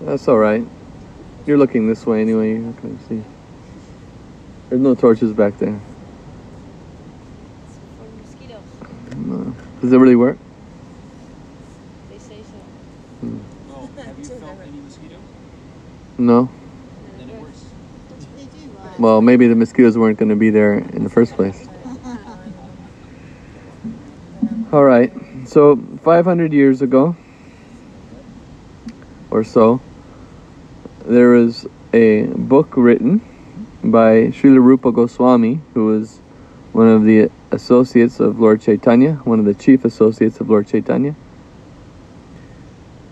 That's all right. You're looking this way anyway. You're not gonna see. There's no torches back there. For mosquitoes. No. Does it really work? They say so. Hmm. Oh, have you felt any mosquito? No. Then it works. Well, maybe the mosquitoes weren't going to be there in the first place. All right. So 500 years ago, or so, there was a book written by Srila Rupa Goswami, who was one of the associates of Lord Chaitanya, one of the chief associates of Lord Chaitanya.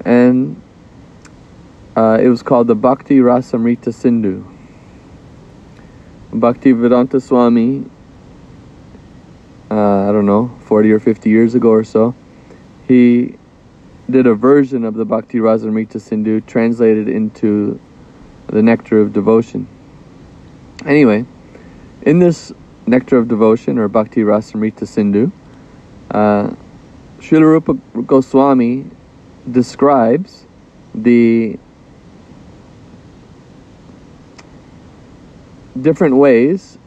And uh, it was called the Bhakti Rasamrita Sindhu. Bhakti Vedanta Swami, uh, I don't know, 40 or 50 years ago or so, he did a version of the Bhakti Rasamrita Sindhu translated into the Nectar of Devotion. Anyway, in this Nectar of Devotion or Bhakti Rasamrita Sindhu, uh, Srila Rupa Goswami describes the different ways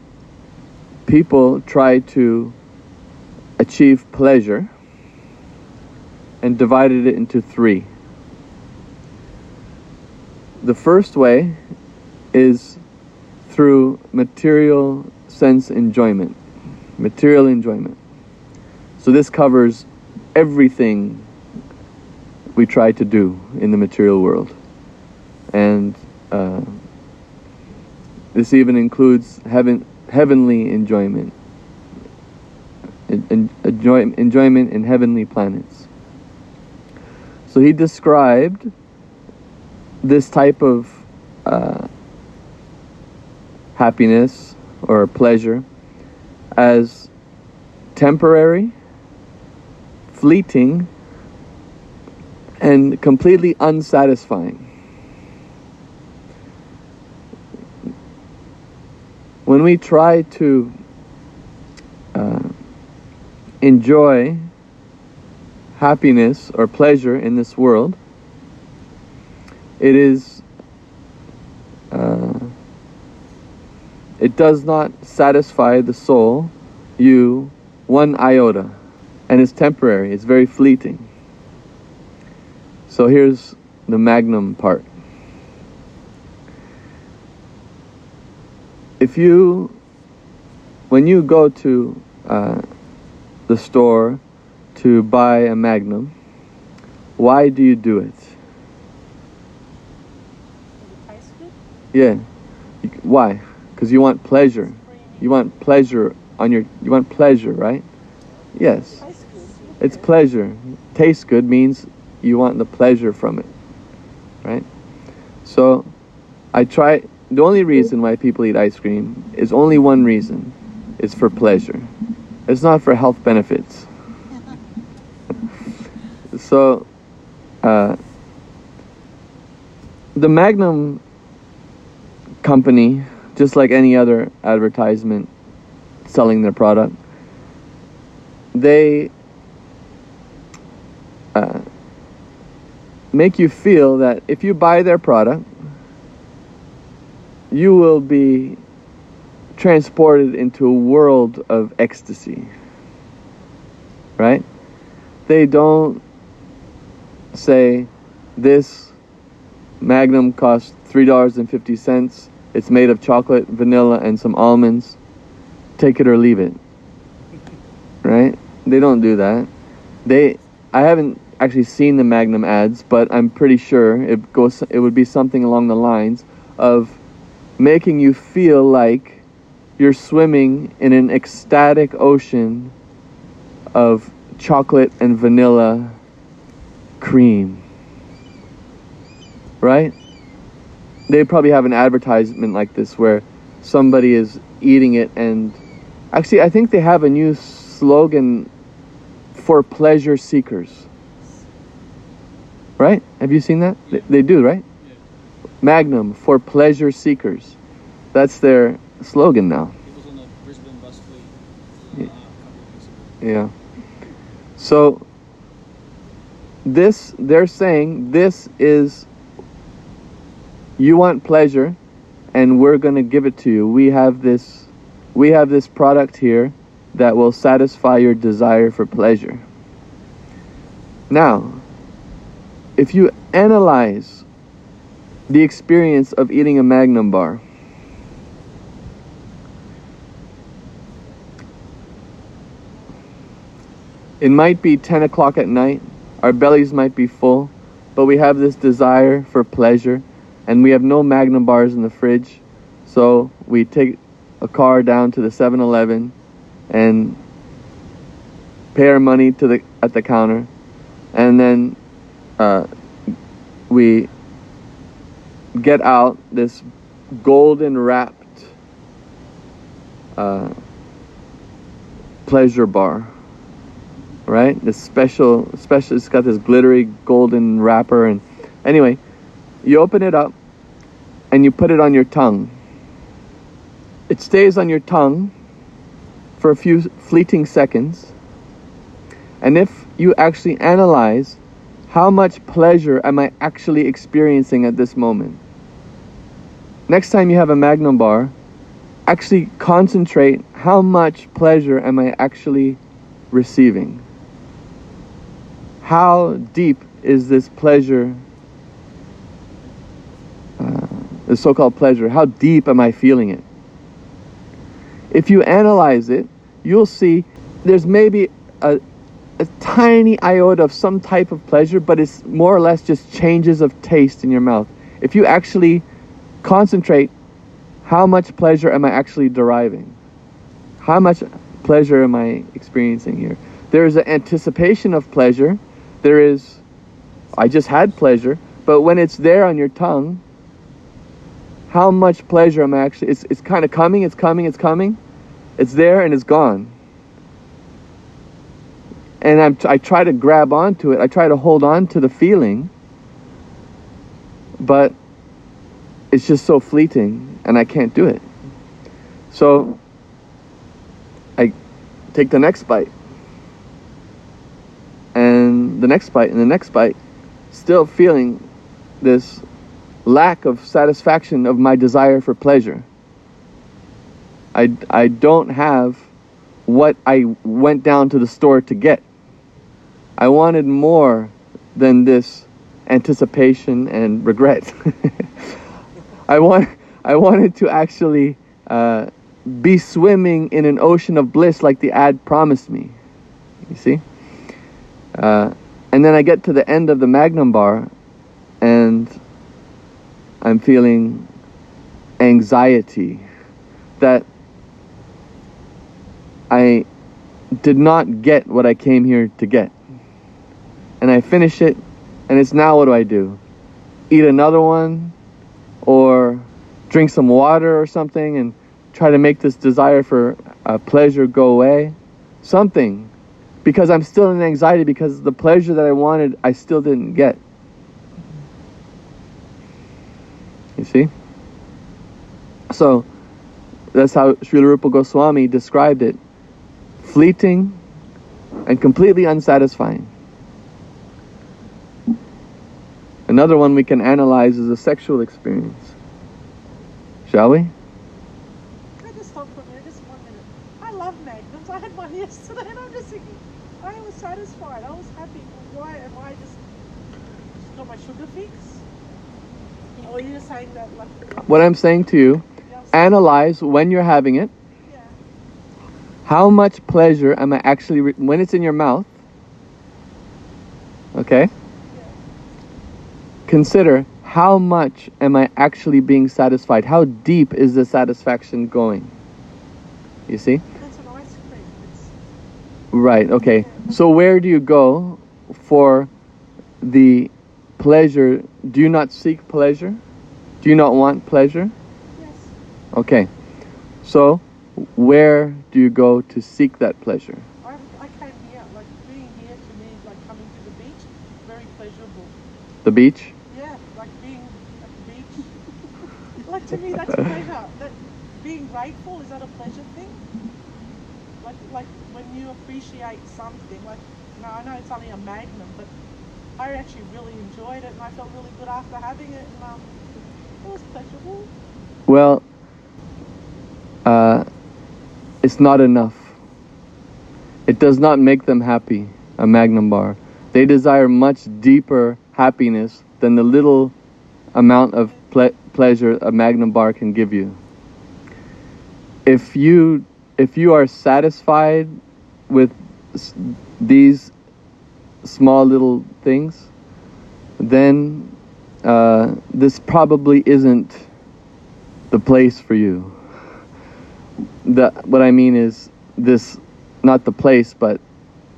people try to achieve pleasure and divided it into three. The first way is through material sense enjoyment, material enjoyment. So this covers everything we try to do in the material world. And uh, this even includes heaven, heavenly enjoyment, en- en- enjoy, enjoyment in heavenly planets. So he described this type of uh, happiness or pleasure as temporary, fleeting, and completely unsatisfying. When we try to uh, enjoy happiness or pleasure in this world, it is uh, it does not satisfy the soul, you, one iota, and it's temporary. It's very fleeting. So here's the magnum part. If you, when you go to uh, the store to buy a magnum, why do you do it? Yeah. Why? Because you want pleasure. You want pleasure on your. You want pleasure, right? Yes. It's pleasure. Tastes good means you want the pleasure from it, right? So, I try. The only reason why people eat ice cream is only one reason. It's for pleasure. It's not for health benefits. So, uh, the Magnum company, just like any other advertisement selling their product, they uh, make you feel that if you buy their product, you will be transported into a world of ecstasy. Right? They don't say this Magnum costs $3.50. It's made of chocolate, vanilla, and some almonds. Take it or leave it. Right? They don't do that. They I haven't actually seen the Magnum ads, but I'm pretty sure it goes it would be something along the lines of making you feel like you're swimming in an ecstatic ocean of chocolate and vanilla cream. Right? They probably have an advertisement like this where somebody is eating it and actually I think they have a new slogan for pleasure seekers. Right? Have you seen that? They, they do, right? Yeah. Magnum for pleasure seekers. That's their slogan now. It was on the Brisbane Busway Yeah. Uh, a couple of weeks ago. Yeah. So this they're saying this is you want pleasure and we're going to give it to you. We have this we have this product here that will satisfy your desire for pleasure. Now, if you analyze the experience of eating a Magnum bar, it might be 10 o'clock at night, our bellies might be full, but we have this desire for pleasure, and we have no Magnum bars in the fridge, so we take a car down to the 7-Eleven and pay our money to the at the counter, and then uh, we get out this golden wrapped uh, pleasure bar right this special special it's got this glittery golden wrapper and anyway you open it up and you put it on your tongue it stays on your tongue for a few fleeting seconds and if you actually analyze how much pleasure am I actually experiencing at this moment? Next time you have a Magnum bar, actually concentrate how much pleasure am I actually receiving? How deep is this pleasure, uh, the so called pleasure? How deep am I feeling it? If you analyze it, you'll see there's maybe a, a tiny iota of some type of pleasure, but it's more or less just changes of taste in your mouth. If you actually concentrate, how much pleasure am I actually deriving? How much pleasure am I experiencing here? There is an anticipation of pleasure. There is, I just had pleasure, but when it's there on your tongue, how much pleasure am I actually, it's, it's kind of coming, it's coming, it's coming. It's there and it's gone and I'm, I try to grab onto it. I try to hold on to the feeling, but it's just so fleeting, and I can't do it. So I take the next bite, and the next bite, and the next bite, still feeling this lack of satisfaction of my desire for pleasure. I, I don't have what I went down to the store to get. I wanted more than this anticipation and regret. I want I wanted to actually uh, be swimming in an ocean of bliss like the ad promised me. You see? Uh, and then I get to the end of the Magnum bar and I'm feeling anxiety that I did not get what I came here to get and I finish it, and it's now what do I do? Eat another one, or drink some water or something, and try to make this desire for uh, pleasure go away? Something. Because I'm still in anxiety because the pleasure that I wanted, I still didn't get. You see? So, that's how Srila Rupa Goswami described it fleeting and completely unsatisfying. Another one we can analyze is a sexual experience. Shall we? Can I just stop for a minute, just one minute? I love magnums. I had one yesterday and I'm just thinking, I was satisfied. I was happy. Why am I just, just got my sugar fix? Or are you just saying that like, What I'm saying to you, analyze when you're having it. How much pleasure am I actually, when it's in your mouth? Okay? Consider how much am I actually being satisfied? How deep is the satisfaction going? You see? Right, okay. So where do you go for the pleasure? Do you not seek pleasure? Do you not want pleasure? yes, Okay. So where do you go to seek that pleasure? I, I came here, like being here to me, is like coming to the beach, very pleasurable. The beach? Yeah, like being at the beach. like to me, that's a pleasure. That being grateful is that a pleasure thing? Like, like when you appreciate something. Like, no, I know it's only a magnum, but I actually really enjoyed it, and I felt really good after having it. And um, It was pleasurable. Well, uh, it's not enough. It does not make them happy, a magnum bar. They desire much deeper happiness than the little amount of ple- pleasure a magnum bar can give you. If you if you are satisfied with these small little things, then uh, this probably isn't the place for you. The, what I mean is this, not the place, but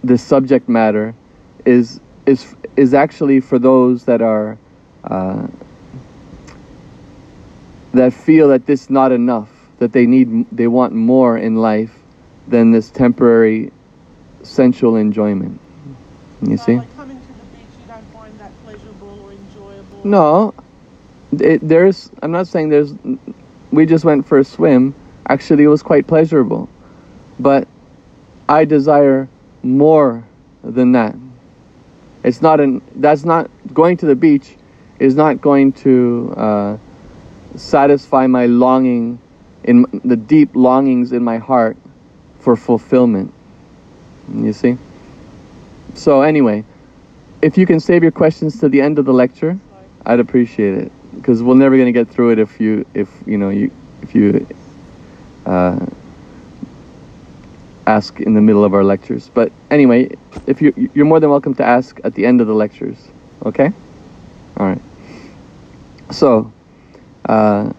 this subject matter is is is actually for those that are uh, that feel that this is not enough, that they need they want more in life than this temporary sensual enjoyment. You see? like coming to the beach, you don't find that pleasurable or enjoyable. No, it, there's. I'm not saying there's. We just went for a swim. Actually, it was quite pleasurable, but I desire more than that. It's not an. That's not going to the beach. Is not going to uh, satisfy my longing, in the deep longings in my heart, for fulfillment. You see. So anyway, if you can save your questions to the end of the lecture. I'd appreciate it because we're never gonna get through it if you if you know you if you uh, ask in the middle of our lectures. But anyway, if you you're more than welcome to ask at the end of the lectures. Okay. All right. So, uh,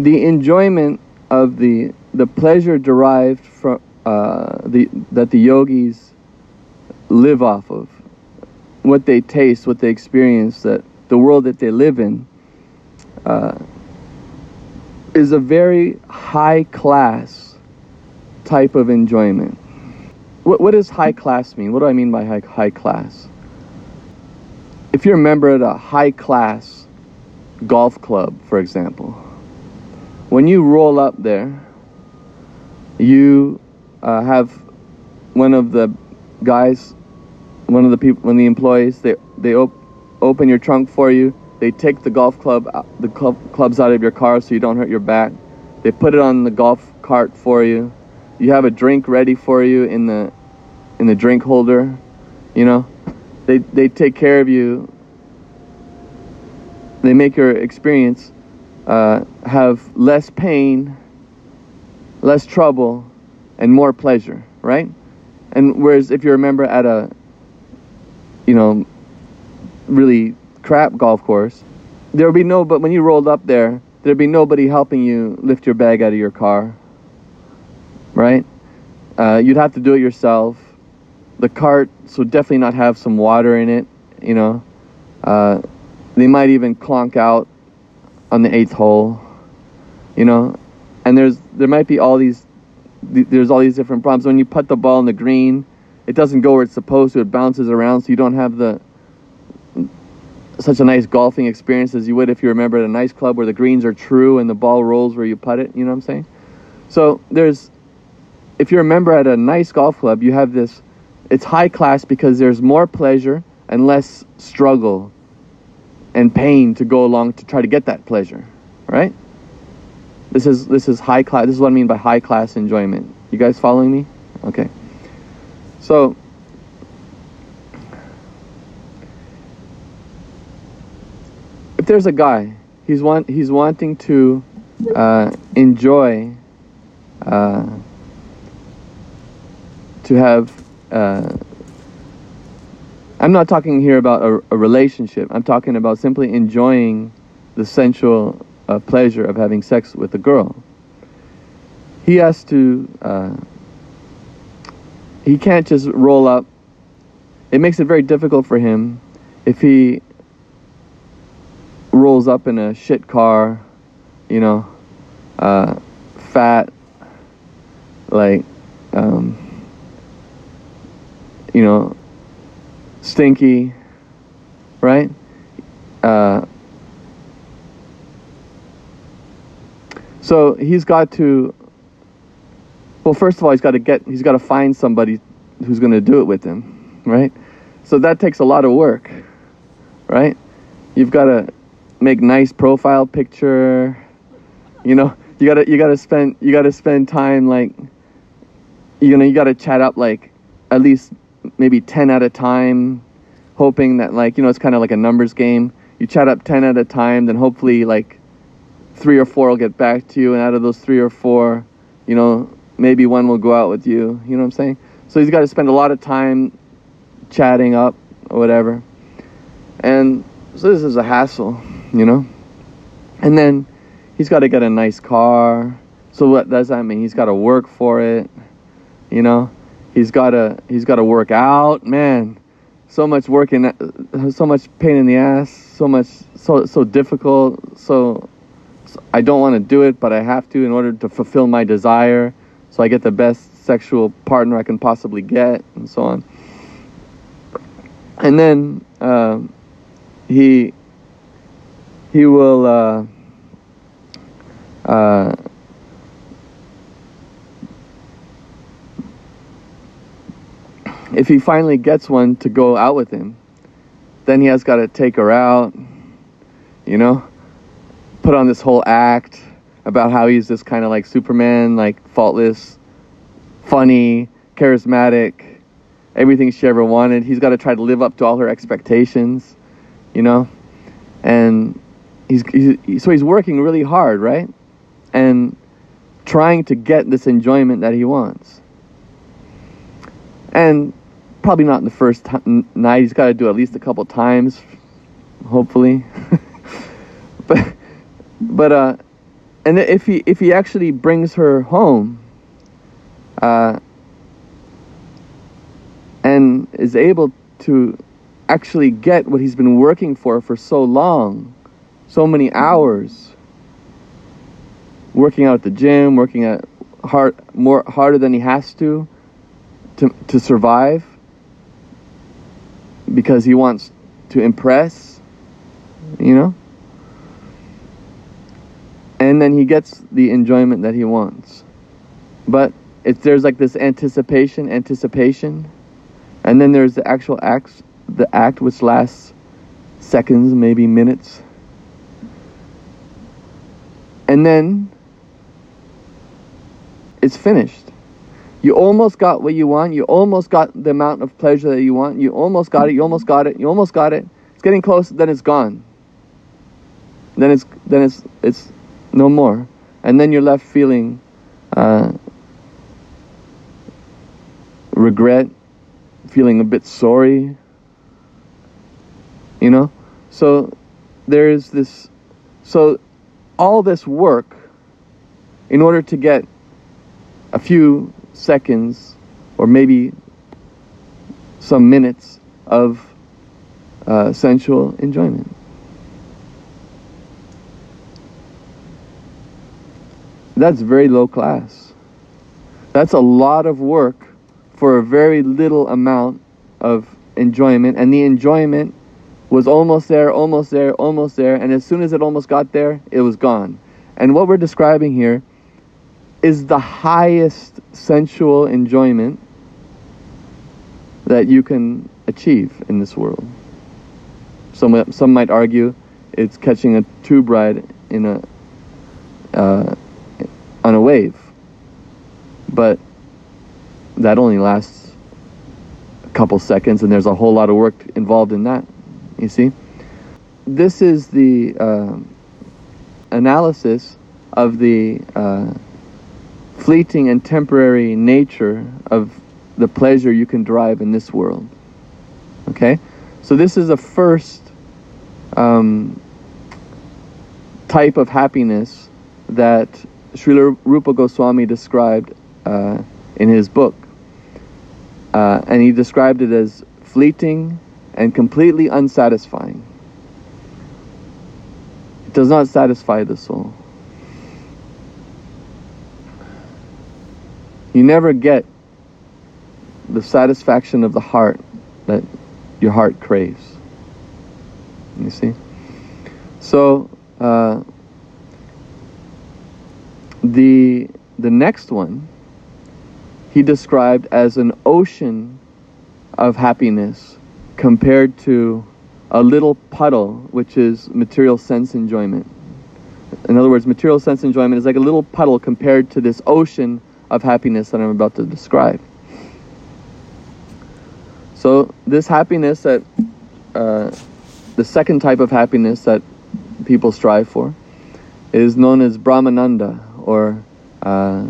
the enjoyment of the the pleasure derived from uh, the that the yogis live off of what they taste, what they experience, that the world that they live in, uh, is a very high class type of enjoyment. What, what does high class mean? What do I mean by high, high class? If you're a member at a high class golf club, for example, when you roll up there, you uh, have one of the guys one of the people, one of the employees, they they op- open your trunk for you. They take the golf club, the club, clubs out of your car so you don't hurt your back. They put it on the golf cart for you. You have a drink ready for you in the in the drink holder. You know, they they take care of you. They make your experience uh, have less pain, less trouble, and more pleasure. Right? And whereas if you remember at a you know, really crap golf course, there would be no, but when you rolled up there, there'd be nobody helping you lift your bag out of your car, right? Uh, you'd have to do it yourself. The cart would definitely not have some water in it, you know. Uh, they might even clonk out on the eighth hole, you know. And there's there might be all these, th- there's all these different problems. When you put the ball in the green, it doesn't go where it's supposed to. It bounces around, so you don't have the such a nice golfing experience as you would if you remember at a nice club where the greens are true and the ball rolls where you putt it. You know what I'm saying? So there's, if you're a member at a nice golf club, you have this. It's high class because there's more pleasure and less struggle and pain to go along to try to get that pleasure, right? This is this is high class. This is what I mean by high class enjoyment. You guys following me? Okay. So, if there's a guy, he's want he's wanting to uh, enjoy, uh, to have. Uh, I'm not talking here about a, a, relationship. I'm talking about simply enjoying the sensual uh, pleasure of having sex with a girl. He has to uh, he can't just roll up. It makes it very difficult for him if he rolls up in a shit car, you know, uh, fat, like, um, you know, stinky, right? Uh, so he's got to well, first of all, he's got to get, he's got to find somebody who's going to do it with him, right? So that takes a lot of work, right? You've got to, make nice profile picture. You know, you gotta you gotta spend you gotta spend time like you know you gotta chat up like at least maybe ten at a time, hoping that like you know it's kind of like a numbers game. You chat up ten at a time, then hopefully like three or four will get back to you, and out of those three or four, you know maybe one will go out with you. You know what I'm saying? So he's got to spend a lot of time chatting up or whatever. And so this is a hassle, you know? And then he's got to get a nice car. So what does that mean? He's got to work for it, you know? He's got to he's got to work out, man. So much working so much pain in the ass, so much so so difficult. So, so I don't want to do it, but I have to in order to fulfill my desire so I get the best sexual partner I can possibly get, and so on. And then uh, he he will uh, uh, if he finally gets one to go out with him, then he has got to take her out, you know, put on this whole act about how he's this kind of like Superman, like faultless, funny, charismatic, everything she ever wanted. He's got to try to live up to all her expectations, you know, and he's, he's so he's working really hard, right, and trying to get this enjoyment that he wants. And probably not in the first t- night. He's got to do at least a couple times, hopefully. but but uh and if he if he actually brings her home uh, and is able to actually get what he's been working for for so long so many hours working out at the gym working at hard more harder than he has to to to survive because he wants to impress you know and then he gets the enjoyment that he wants. But if there's like this anticipation, anticipation, and then there's the actual act, the act which lasts seconds, maybe minutes, and then it's finished. You almost got what you want. You almost got the amount of pleasure that you want. You almost got it. You almost got it. You almost got it. It's getting close. Then it's gone. Then it's then it's it's no more. And then you're left feeling uh, regret, feeling a bit sorry, you know? So there's this, so all this work in order to get a few seconds or maybe some minutes of uh, sensual enjoyment. That's very low class. That's a lot of work for a very little amount of enjoyment, and the enjoyment was almost there, almost there, almost there, and as soon as it almost got there, it was gone. And what we're describing here is the highest sensual enjoyment that you can achieve in this world. Some, some might argue it's catching a tube ride in a uh, on a wave. But that only lasts a couple seconds, and there's a whole lot of work involved in that. You see? This is the uh, analysis of the uh, fleeting and temporary nature of the pleasure you can derive in this world. Okay? So, this is the first um, type of happiness that Srila Rupa Goswami described uh, in his book. Uh, and he described it as fleeting and completely unsatisfying. It does not satisfy the soul. You never get the satisfaction of the heart that your heart craves. You see? So, uh, the, the next one, he described as an ocean of happiness compared to a little puddle, which is material sense enjoyment. In other words, material sense enjoyment is like a little puddle compared to this ocean of happiness that I'm about to describe. So, this happiness that, uh, the second type of happiness that people strive for, is known as Brahmananda, or uh,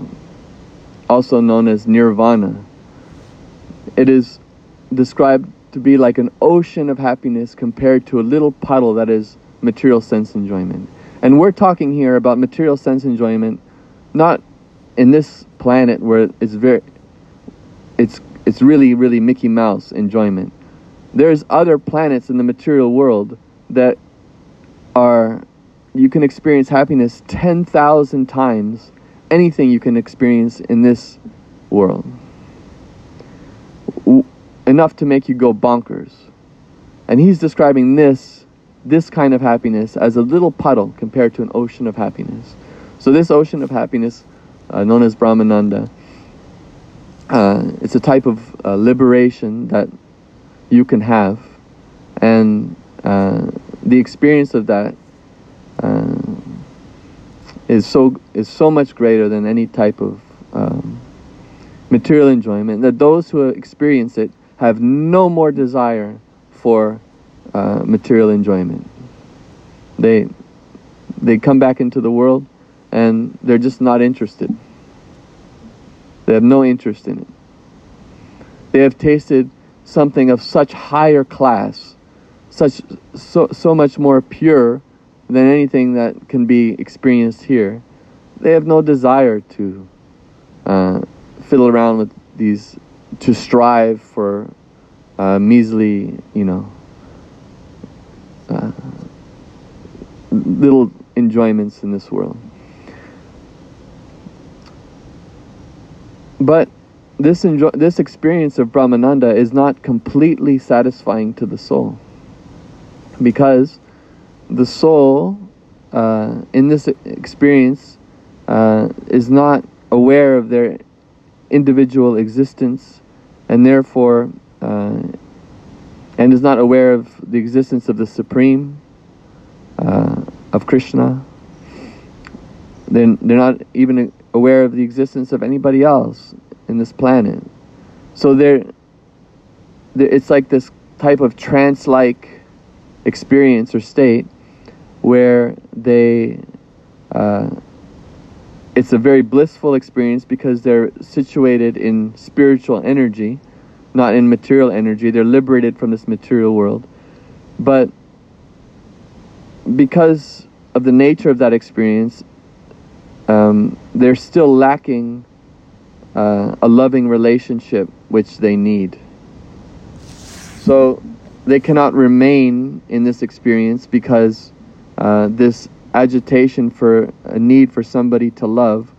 also known as Nirvana. It is described to be like an ocean of happiness compared to a little puddle that is material sense enjoyment. And we're talking here about material sense enjoyment, not in this planet where it's very, it's it's really really Mickey Mouse enjoyment. There's other planets in the material world that are you can experience happiness 10,000 times anything you can experience in this world. Enough to make you go bonkers. And he's describing this this kind of happiness as a little puddle compared to an ocean of happiness. So this ocean of happiness, uh, known as Brahmananda, uh, it's a type of uh, liberation that you can have, and uh, the experience of that uh, is so is so much greater than any type of um, material enjoyment that those who experience it have no more desire for uh, material enjoyment. They they come back into the world and they're just not interested. They have no interest in it. They have tasted something of such higher class, such so so much more pure than anything that can be experienced here. They have no desire to uh, fiddle around with these, to strive for uh, measly, you know, uh, little enjoyments in this world. But this enjoy- this experience of Brahmananda is not completely satisfying to the soul because the soul uh, in this experience uh, is not aware of their individual existence and therefore uh, and is not aware of the existence of the supreme uh, of krishna then they're not even aware of the existence of anybody else in this planet. So they're, they're it's like this type of trance-like experience or state where they uh, it's a very blissful experience because they're situated in spiritual energy not in material energy. They're liberated from this material world. But because of the nature of that experience um, they're still lacking uh, a loving relationship which they need. So they cannot remain in this experience because uh, this agitation for a need for somebody to love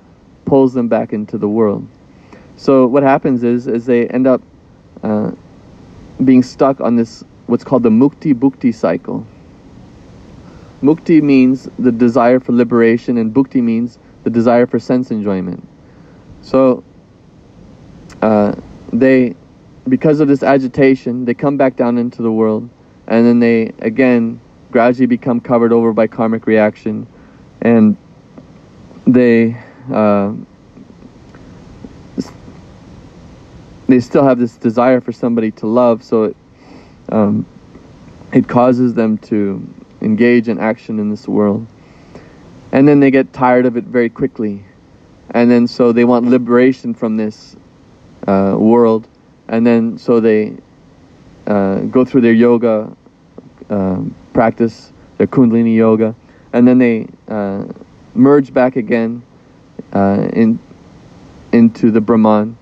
pulls them back into the world. So what happens is, is they end up uh, being stuck on this what's called the mukti bhukti cycle. Mukti means the desire for liberation, and bhukti means the desire for sense enjoyment. So uh, they, because of this agitation, they come back down into the world, and then they again gradually become covered over by karmic reaction, and they uh, they still have this desire for somebody to love, so it um, it causes them to engage in action in this world, and then they get tired of it very quickly, and then so they want liberation from this uh, world, and then so they uh, go through their yoga um, practice their Kundalini yoga, and then they uh, merge back again uh, in into the Brahman,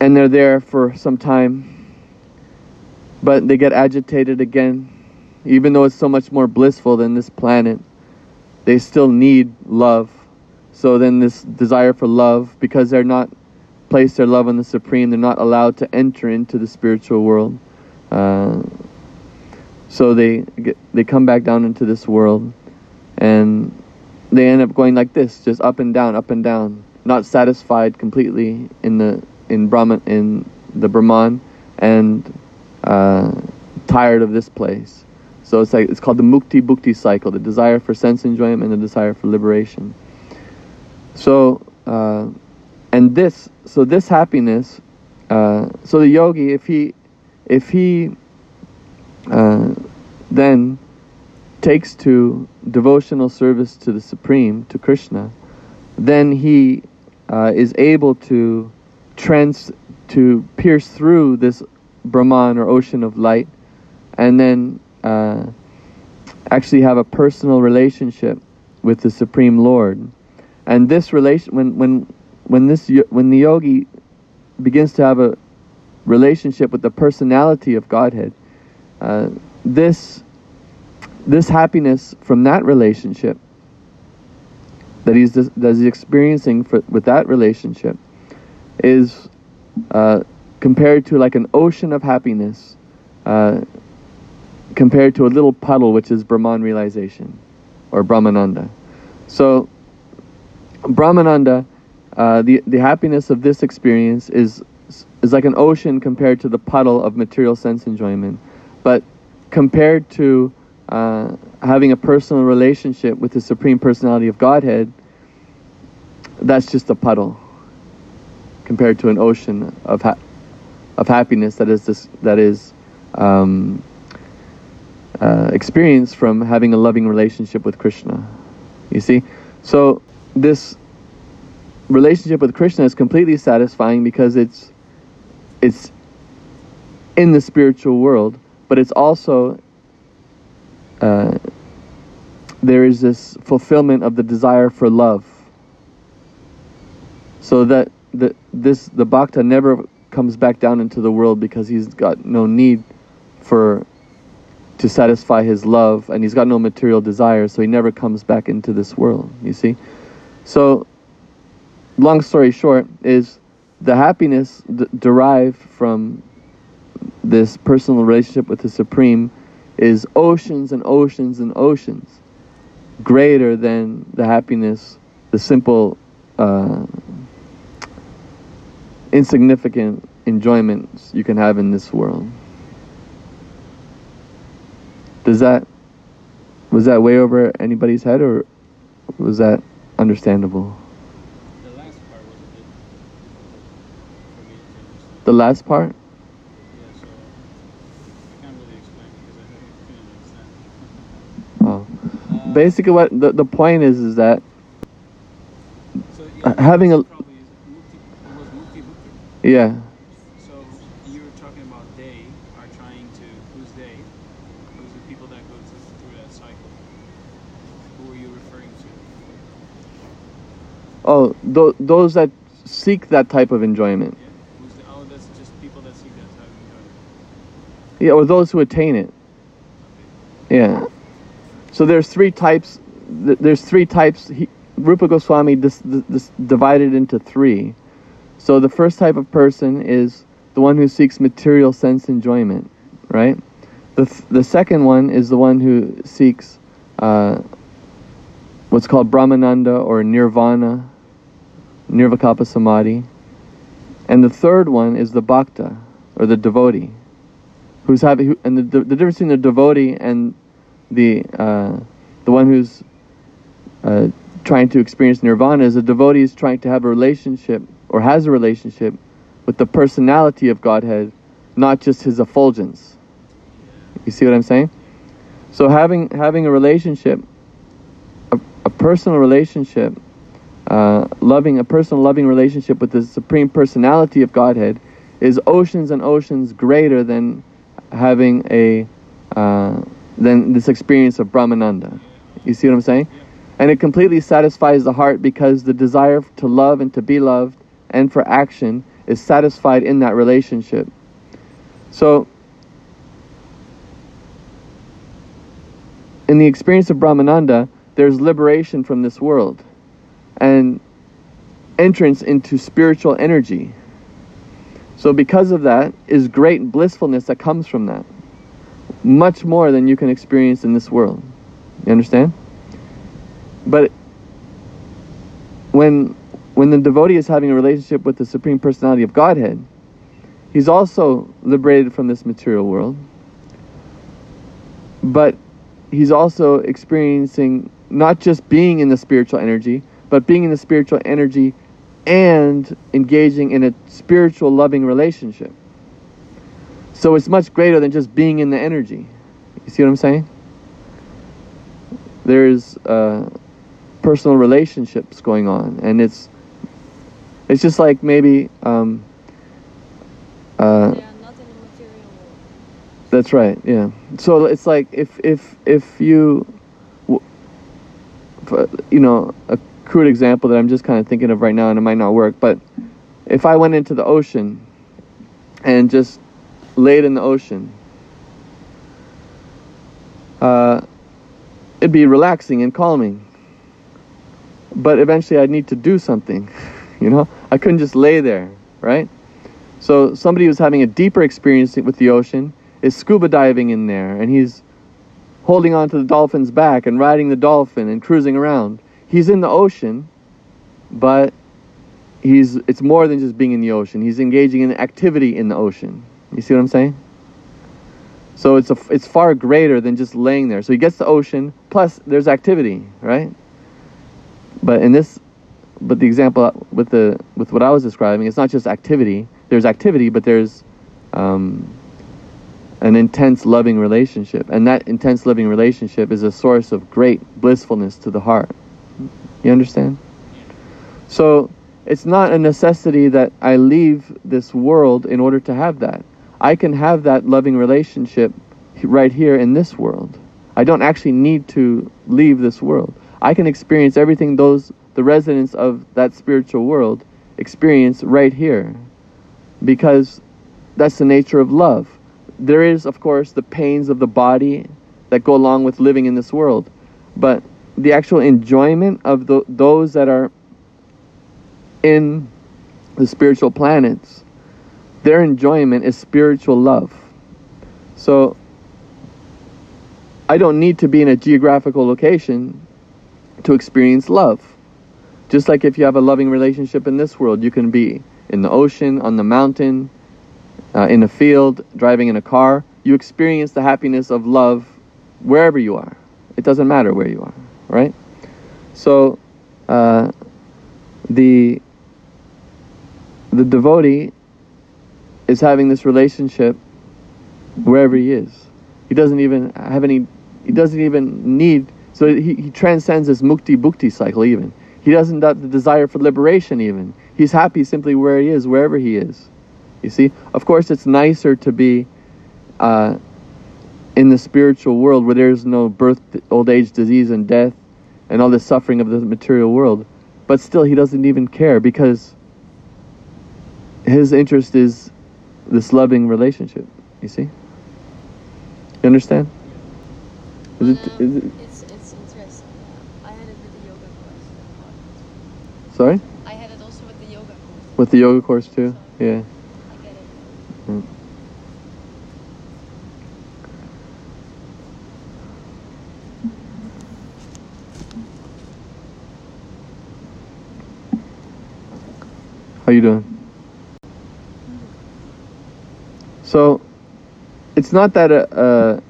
and they're there for some time, but they get agitated again, even though it's so much more blissful than this planet. They still need love, so then this desire for love, because they're not placed their love on the Supreme, they're not allowed to enter into the spiritual world. Uh, so they get, they come back down into this world, and they end up going like this, just up and down, up and down, not satisfied completely in the in Brahman in the Brahman, and uh, tired of this place. So it's like it's called the mukti bhukti cycle, the desire for sense enjoyment and the desire for liberation. So uh, and this so this happiness uh, so the yogi if he if he uh, then takes to devotional service to the supreme to krishna. Then he uh, is able to trans to pierce through this brahman or ocean of light and then uh, actually have a personal relationship with the supreme lord. And this relation when when when this when the yogi begins to have a relationship with the personality of godhead uh, this this happiness from that relationship that he's that he's experiencing for, with that relationship is uh, compared to like an ocean of happiness uh, compared to a little puddle which is Brahman realization or Brahmananda. So Brahmananda, uh, the the happiness of this experience is is like an ocean compared to the puddle of material sense enjoyment, but compared to uh, having a personal relationship with the supreme personality of Godhead, that's just a puddle compared to an ocean of ha- of happiness that is this that is um, uh, experienced from having a loving relationship with Krishna. You see, so this relationship with Krishna is completely satisfying because it's it's in the spiritual world, but it's also uh, there is this fulfillment of the desire for love. So that the this the bhakta never comes back down into the world because he's got no need for to satisfy his love and he's got no material desire so he never comes back into this world you see so long story short is the happiness d- derived from this personal relationship with the supreme is oceans and oceans and oceans greater than the happiness the simple uh, insignificant enjoyments you can have in this world. Does that was that way over anybody's head or was that understandable? The last part was a bit for me to understand. the last part Yeah, so I can't really explain because I couldn't understand. oh Uh, basically what the, the point is is that so uh, having a- probably is mukti, mukti yeah So you were talking about they are trying to who's they? Who's the people that go through that cycle? Who are you referring to? oh th- those that seek that type of enjoyment Yeah. The, oh, that's just people that seek that type of enjoyment. yeah or those who attain it Okay. yeah so there's three types there's three types he, rupa goswami divided into three. So the first type of person is the one who seeks material sense enjoyment right? The, th- the second one is the one who seeks uh, what's called brahmananda or nirvana nirvikalpa samadhi. And the third one is the bhakta or the devotee who's having and the, the, the difference between the devotee and the uh, the one who's uh, trying to experience nirvana is a devotee is trying to have a relationship or has a relationship with the personality of Godhead, not just his effulgence. You see what I'm saying? So having having a relationship, a, a personal relationship, uh, loving a personal loving relationship with the supreme personality of Godhead, is oceans and oceans greater than having a uh, than this experience of Brahmananda. You see what I'm saying? And it completely satisfies the heart because the desire to love and to be loved and for action is satisfied in that relationship. So, in the experience of Brahmananda, there's liberation from this world and entrance into spiritual energy. So, because of that, is great blissfulness that comes from that. Much more than you can experience in this world. You understand? But when when the devotee is having a relationship with the supreme personality of Godhead, he's also liberated from this material world, but he's also experiencing not just being in the spiritual energy, but being in the spiritual energy and engaging in a spiritual loving relationship. So it's much greater than just being in the energy. You see what I'm saying? There's uh, personal relationships going on, and it's it's just like maybe um, uh, They are not in the material world. that's right. Yeah. So it's like if if if you, you know, a crude example that I'm just kind of thinking of right now, and it might not work, but if I went into the ocean and just laid in the ocean, uh, it'd be relaxing and calming. But eventually, I'd need to do something. You know, I couldn't just lay there, right? So somebody who's having a deeper experience with the ocean is scuba diving in there and he's holding on to the dolphin's back and riding the dolphin and cruising around. He's in the ocean, but he's it's more than just being in the ocean. He's engaging in activity in the ocean. You see what I'm saying? So it's a it's far greater than just laying there. So he gets the ocean plus there's activity, right? But in this but the example with the with what I was describing, it's not just activity. There's activity, but there's um, an intense loving relationship, and that intense loving relationship is a source of great blissfulness to the heart. You understand? So it's not a necessity that I leave this world in order to have that. I can have that loving relationship right here in this world. I don't actually need to leave this world. I can experience everything those the residents of that spiritual world experience right here because that's the nature of love. There is, of course, the pains of the body that go along with living in this world, but the actual enjoyment of the, those that are in the spiritual planets, their enjoyment is spiritual love. So, I don't need to be in a geographical location to experience love. Just like if you have a loving relationship in this world, you can be in the ocean, on the mountain, uh, in a field, driving in a car. You experience the happiness of love wherever you are. It doesn't matter where you are, right? So, uh, the the devotee is having this relationship wherever he is. He doesn't even have any. He doesn't even need. So he, he transcends this mukti bhukti cycle even. He doesn't have the desire for liberation even. He's happy simply where he is, wherever he is. You see? Of course, it's nicer to be uh, in the spiritual world where there's no birth, old age, disease, and death, and all the suffering of the material world. But still, he doesn't even care because his interest is this loving relationship. You see? You understand? Is it, Well, is it, um, It's, it's interesting. Yeah. I had it with the yoga course. sorry? I had it also with the yoga course. With the yoga course too? Yeah. I get it. Mm. How you doing? So, it's not that uh, uh,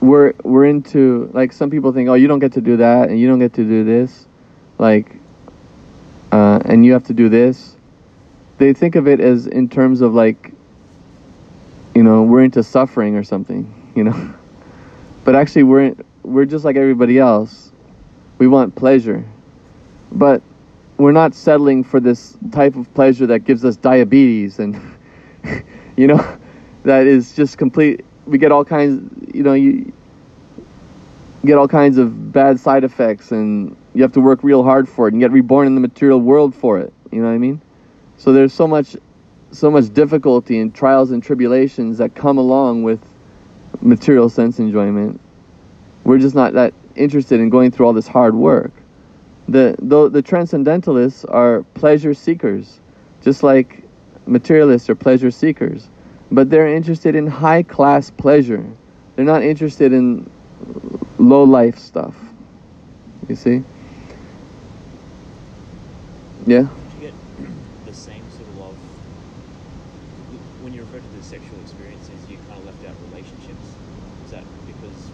we're we're into like some people think, oh, you don't get to do that and you don't get to do this, like, uh, and you have to do this. They think of it as in terms of like, you know, we're into suffering or something, you know. But actually, we're we're just like everybody else. We want pleasure, but we're not settling for this type of pleasure that gives us diabetes and, you know, that is just complete. We get all kinds, you know, you get all kinds of bad side effects, and you have to work real hard for it, and get reborn in the material world for it. You know what I mean? So there's so much, so much difficulty and trials and tribulations that come along with material sense enjoyment. We're just not that interested in going through all this hard work. The the, the transcendentalists are pleasure seekers, just like materialists are pleasure seekers, but they're interested in high class pleasure. They're not interested in low life stuff. You see? Yeah. Did you get the same sort of love when you refer to the sexual experiences? You kind of left out relationships. Is that because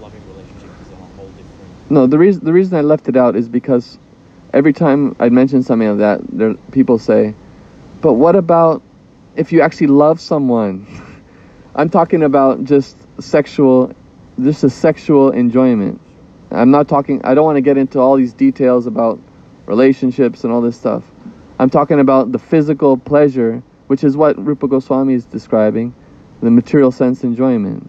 loving relationship is on a whole different. No, the reason the reason I left it out is because every time I mention something of that, there people say, "But what about if you actually love someone?" I'm talking about just sexual, just a sexual enjoyment. I'm not talking. I don't want to get into all these details about relationships and all this stuff. I'm talking about the physical pleasure, which is what Rupa Goswami is describing, the material sense enjoyment.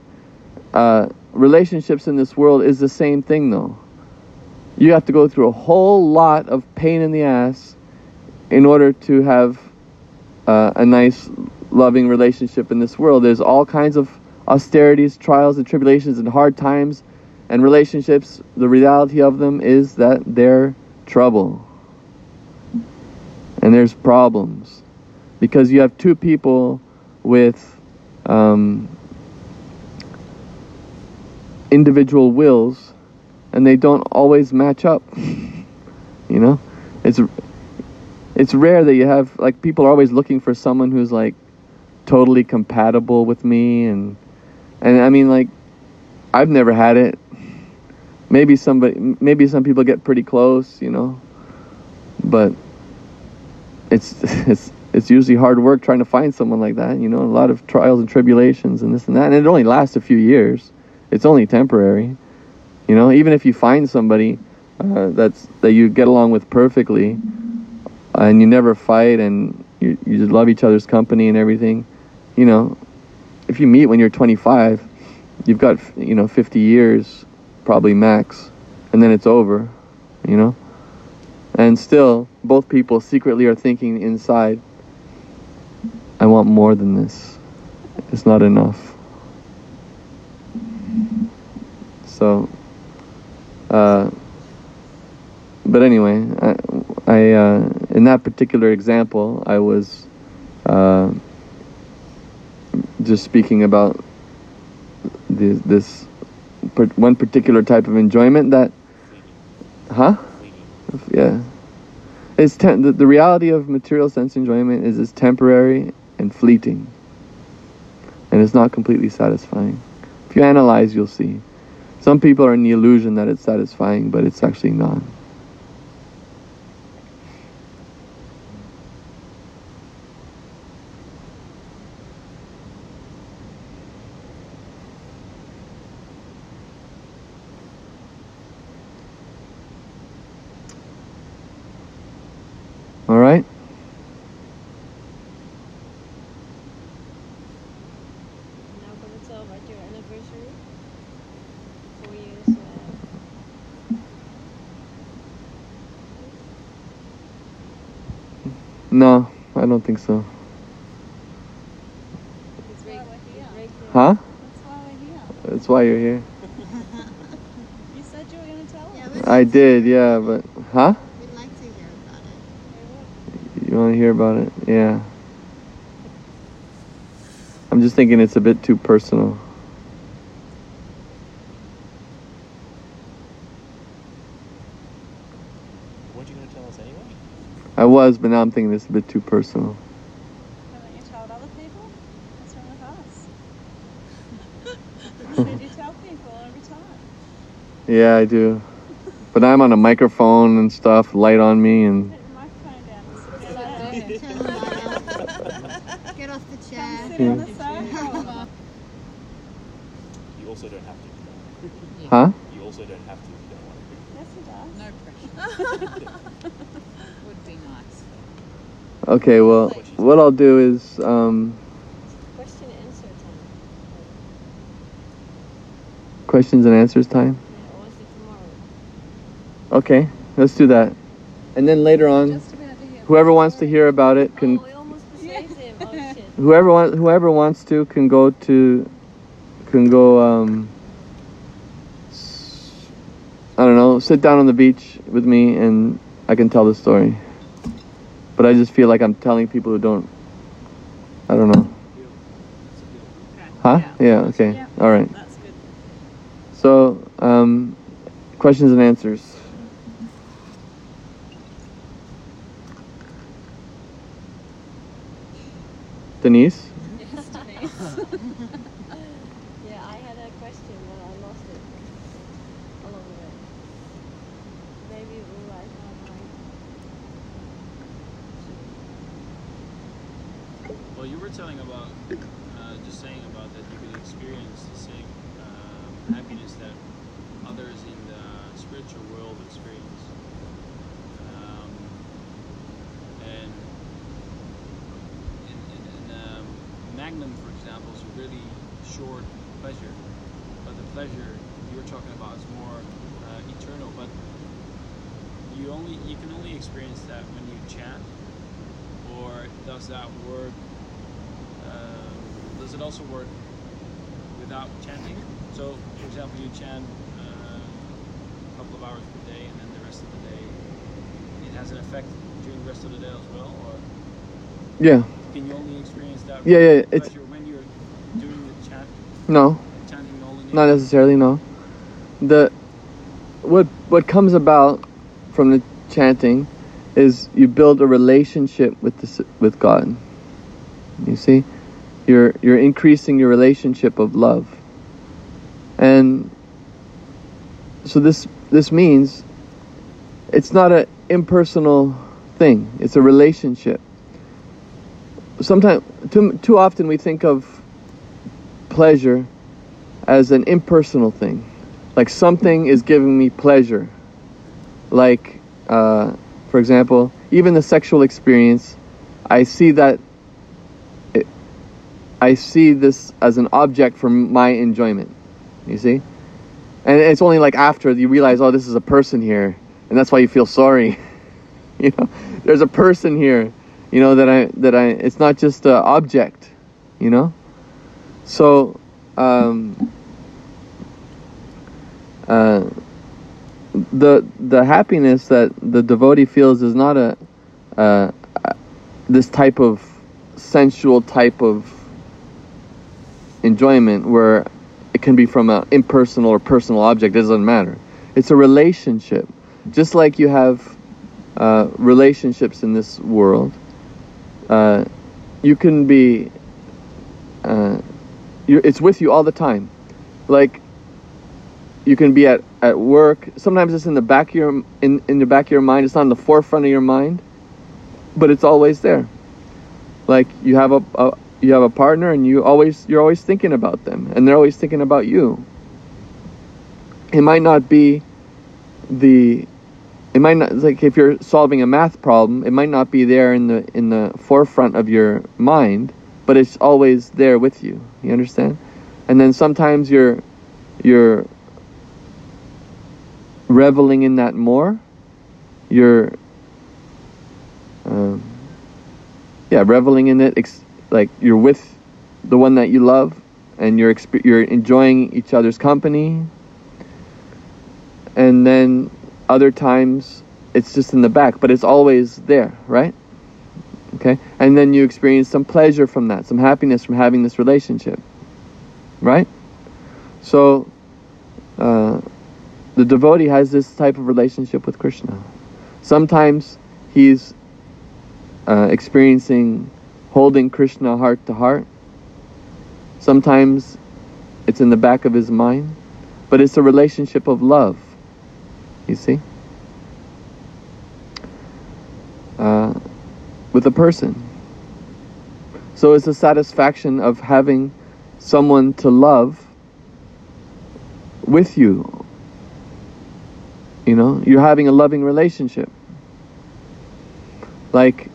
Uh, relationships in this world is the same thing, though you have to go through a whole lot of pain in the ass in order to have uh, a nice, loving relationship in this world. There's all kinds of austerities, trials, and tribulations, and hard times, and relationships. The reality of them is that they're trouble, and there's problems because you have two people with um, individual wills and they don't always match up. you know, it's it's rare that you have like people are always looking for someone who's like totally compatible with me and and I mean like I've never had it. Maybe somebody maybe some people get pretty close, you know. But it's it's it's usually hard work trying to find someone like that, you know, a lot of trials and tribulations and this and that. And it only lasts a few years. It's only temporary. You know, even if you find somebody uh, that's that you get along with perfectly, and you never fight, and you you just love each other's company and everything, you know, if you meet when you're 25, you've got you know 50 years, probably max, and then it's over, you know. And still, both people secretly are thinking inside, I want more than this. It's not enough. So, uh, but anyway, I, I uh, in that particular example, I was uh, just speaking about this, one particular type of enjoyment that, huh? Yeah, it's the, the reality of material sense enjoyment is it's temporary and fleeting, and it's not completely satisfying. If you analyze, you'll see. Some people are in the illusion that it's satisfying, but it's actually not. All right? Now gonna tell about your anniversary. Four years. Uh, No, I don't think so. right, right. Huh? That's why you're here. You said you were going to tell us. I did, yeah, but huh? We'd like to hear about it. You want to hear about it? Yeah. I'm just thinking it's a bit too personal. Weren't you going to tell us anyway? I was, but now I'm thinking it's a bit too personal. Haven't you told other people? What's wrong with us? Should you tell people every time? Yeah, I do. But I'm on a microphone and stuff, light on me, and Put your microphone down. and sit It's down. like there. Turn the light off. Get off the Come chair. sit on the sofa. You also don't have to. huh? You also don't have to if you don't want to. Yes, he does. No pressure. Would be nice. Okay, well, what I'll do is, um, Question and answer time. questions and answers time. Yeah, I want it tomorrow. Okay, let's do that. And then later on, Just about to hear. whoever wants to hear about it can Oh, we almost persuaded him. Oh whoever wants whoever wants to can go to can go um I don't know sit down on the beach with me and I can tell the story but I just feel like I'm telling people who don't I don't know. Huh? Yeah. Okay. Yeah. all right. That's good. so um questions and answers. Denise Yes, Denise. yeah, I had a question, but I lost it. Well, you telling about uh, just saying about that you could experience the same um, happiness that others in the spiritual world experience. Um, and in, in, in um, Magnum, for example, is a really short pleasure, but the pleasure you're talking about is more uh, eternal. But you only you can only experience that when you chant, or does that work? Does it also work without chanting? So, for example, you chant uh, a couple of hours per day, and then the rest of the day it has an effect during the rest of the day as well, or Yeah. can you only experience that Yeah, yeah, it's- when you're doing the chant, No, chanting the holy name? not necessarily. No. The what what comes about from the chanting is you build a relationship with the with God. You see, you're you're increasing your relationship of love, and so this this means it's not an impersonal thing. It's a relationship. Sometimes, too too often, we think of pleasure as an impersonal thing. Like something is giving me pleasure. Like, uh, for example, even the sexual experience, I see that. I see this as an object for my enjoyment. You see? And it's only like after you realize, oh, this is a person here, and that's why you feel sorry. you know, there's a person here. You know that I that I. It's not just an object. You know. So, um, uh, the the happiness that the devotee feels is not a uh, this type of sensual type of enjoyment where it can be from an impersonal or personal object. It doesn't matter. It's a relationship, just like you have uh, relationships in this world. Uh, you can be. Uh, it's with you all the time. Like you can be at, at work. Sometimes it's in the back of your in, in the back of your mind. It's not in the forefront of your mind, but it's always there. Like you have a, a you have a partner and you always you're always thinking about them and they're always thinking about you. It might not be the it might not like if you're solving a math problem, it might not be there in the in the forefront of your mind, but it's always there with you. You understand? And then sometimes you're you're reveling in that more. You're um, yeah, reveling in it. Ex- like you're with the one that you love, and you're exp- you're enjoying each other's company. And then other times it's just in the back, but it's always there, right? Okay, and then you experience some pleasure from that, some happiness from having this relationship, right? So, uh, the devotee has this type of relationship with Krishna. Sometimes he's uh, experiencing holding Krishna heart to heart. Sometimes it's in the back of his mind, but it's a relationship of love. You see? Uh, with a person. So it's the satisfaction of having someone to love with you. You know, you're having a loving relationship. Like,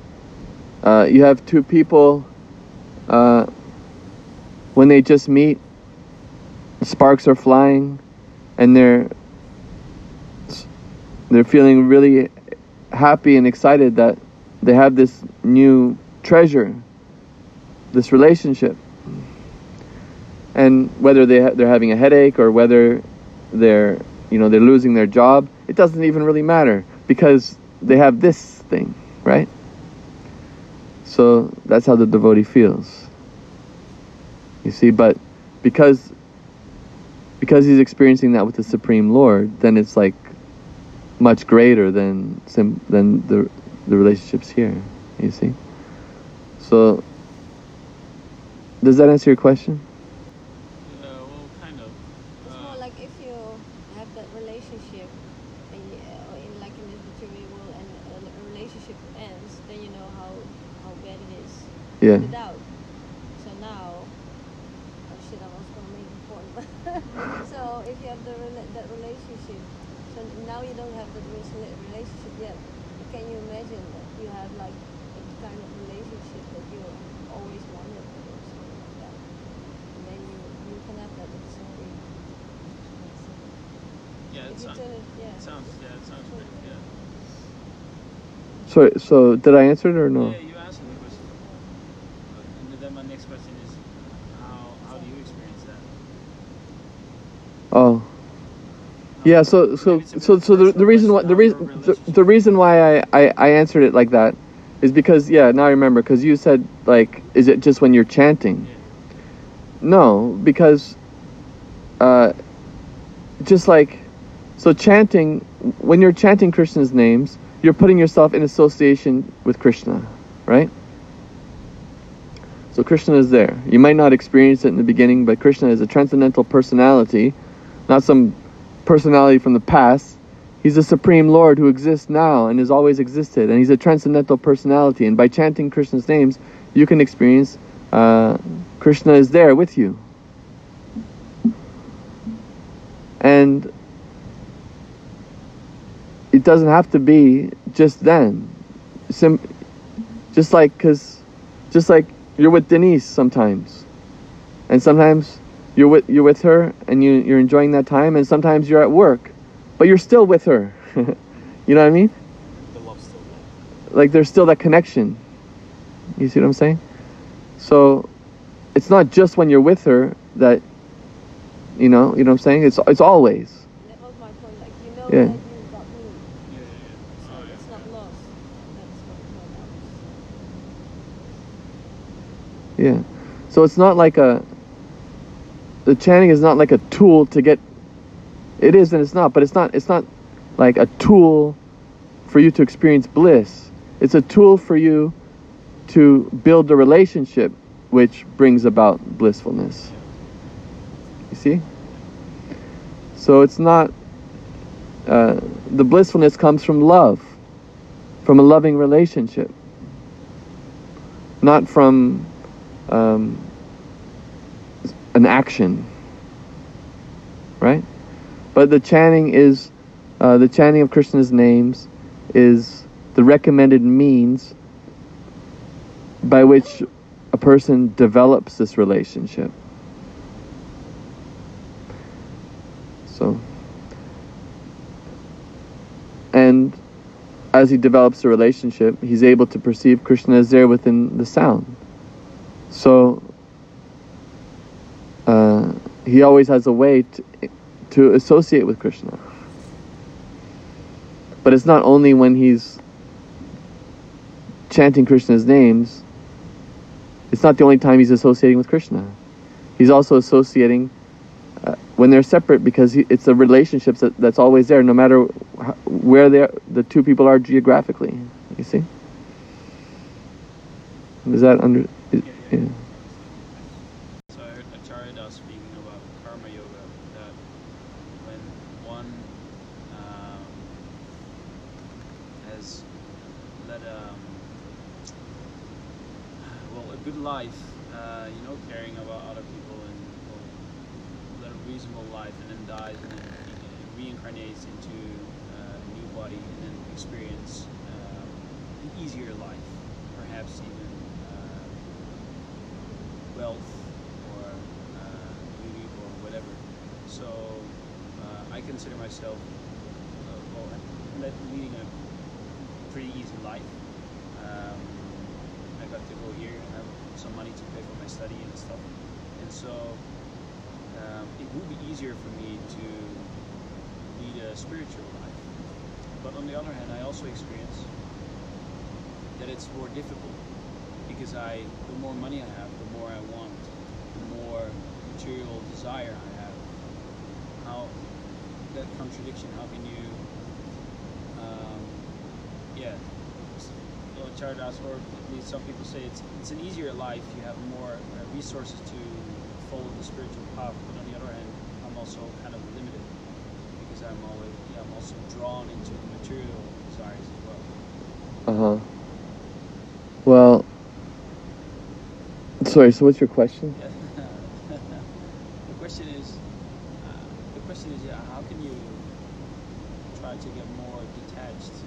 uh, you have two people, uh, when they just meet, sparks are flying, and they're they're feeling really happy and excited that they have this new treasure, this relationship. And whether they ha- they're having a headache or whether they're you know they're losing their job, it doesn't even really matter because they have this thing, right? So that's how the devotee feels. You see, but because because he's experiencing that with the Supreme Lord, then it's like much greater than sim- than the the relationships here. You see. So does that answer your question? Uh, well, kind of. It's Uh, more like if you have that relationship, and you, uh, in like in this material world, and a, a relationship ends, then you know how how bad it is Yeah. without. now, oh shit, I was gonna make a point. so if you have the rela- that relationship, so now you don't have that relationship yet. Can you imagine that you have like a kind of relationship that you always wanted or something like that? And then you you can have that. It's so weird. Yeah, it sounds. it, yeah. It sounds. Yeah, it sounds great. Yeah. So so did I answer it or no? Yeah, you answered the question. And then my next question is, how how do you experience that? Oh. Yeah, so so so so the, the reason why the reason the, the reason why I, I I answered it like that is because yeah now I remember because you said like is it just when you're chanting? Yeah. No, because uh, just like so chanting when you're chanting Krishna's names, you're putting yourself in association with Krishna, right? So Krishna is there. You might not experience it in the beginning, but Krishna is a transcendental personality, not some personality from the past. He's a supreme Lord who exists now and has always existed, and he's a transcendental personality. And by chanting Krishna's names, you can experience uh, Krishna is there with you. And it doesn't have to be just then. Sim- just like, cause, just like you're with Denise sometimes, and sometimes you're with you're with her and you you're enjoying that time, and sometimes you're at work, but you're still with her. you know what I mean? The like there's still that connection. You see what I'm saying? So it's not just when you're with her that you know, you know what I'm saying? It's it's always. Yeah. Yeah. So it's not like a the chanting is not like a tool to get it is and it's not, but it's not it's not like a tool for you to experience bliss. It's a tool for you to build a relationship which brings about blissfulness. You see? So it's not uh, the blissfulness comes from love, from a loving relationship, not from um, an action, right? But the chanting is uh, the chanting of Krishna's names is the recommended means by which a person develops this relationship. So, and as he develops the relationship, he's able to perceive Krishna as there within the sound. So, uh, he always has a way to, to associate with Krishna. But it's not only when he's chanting Krishna's names, it's not the only time he's associating with Krishna. He's also associating uh, when they're separate because he, it's a relationship that, that's always there, no matter where they are, the two people are geographically. You see? Is that under? Is, Yeah, yeah. yeah. So I heard Acharya Das speaking about karma yoga that when one um, has led um, well a good life, uh, you know, caring about other people and well, led a reasonable life and then dies and then re- reincarnates into uh, a new body and then experience uh, an easier life, perhaps even. Uh, wealth or uh, beauty or whatever. So uh, I consider myself uh, well, le- leading a pretty easy life. Um, I got to go here and have some money to pay for my study and stuff. And so um, it would be easier for me to lead a spiritual life. Hand, I also experience that it's more difficult because I, the more money I have, the more I want, the more material desire I have. How that contradiction? How can you, um, yeah, well, Chardas, or at least some people say it's it's an easier life. You have more uh, resources to follow the spiritual path, but on the other hand, I'm also kind of limited because I'm always, yeah, I'm also drawn into the material desires as well. Uh huh. Well, Sorry. So what's your question? The question is, uh, the question is, how can you try to get more detached?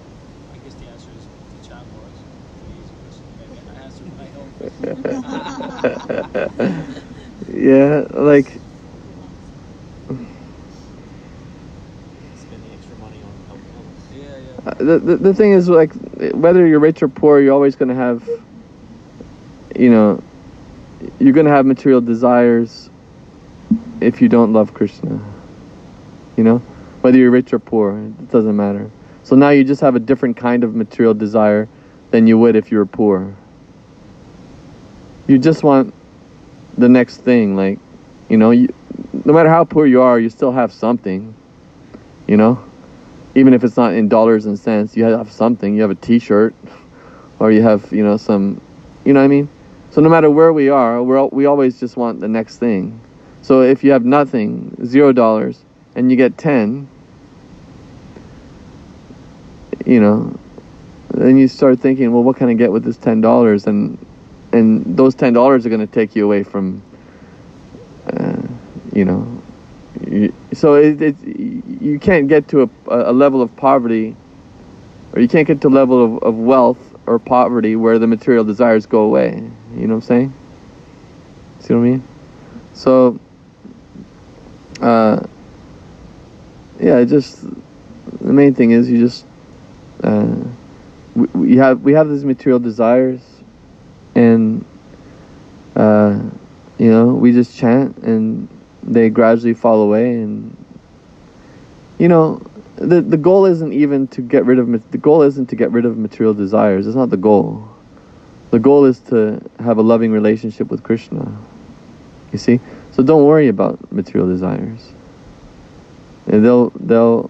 I guess the answer is the child was pretty easy question. Maybe I answered my own question. Yeah, like Spending extra money on helping others. yeah, yeah. uh, the, the thing is like whether you're rich or poor, you're always gonna have, you know, you're gonna have material desires if you don't love Krishna. You know, whether you're rich or poor, it doesn't matter. So now you just have a different kind of material desire than you would if you were poor. You just want the next thing, like, you know, you, no matter how poor you are, you still have something. You know, even if it's not in dollars and cents, you have something. You have a T-shirt, or you have, you know, some, you know what I mean. So no matter where we are, we're we always just want the next thing. So if you have nothing, zero dollars, and you get ten, you know, then you start thinking, well, what can I get with this ten dollars? And and those ten dollars are going to take you away from, uh, you know, so it, it you can't get to a, a level of poverty, or you can't get to a level of, of wealth or poverty where the material desires go away. You know what I'm saying? See what I mean? So, uh, yeah, just the main thing is you just uh, we, we have we have these material desires, and uh, you know we just chant and they gradually fall away and you know the the goal isn't even to get rid of the goal isn't to get rid of material desires. It's not the goal. The goal is to have a loving relationship with krishna. You see? So don't worry about material desires. And they'll they'll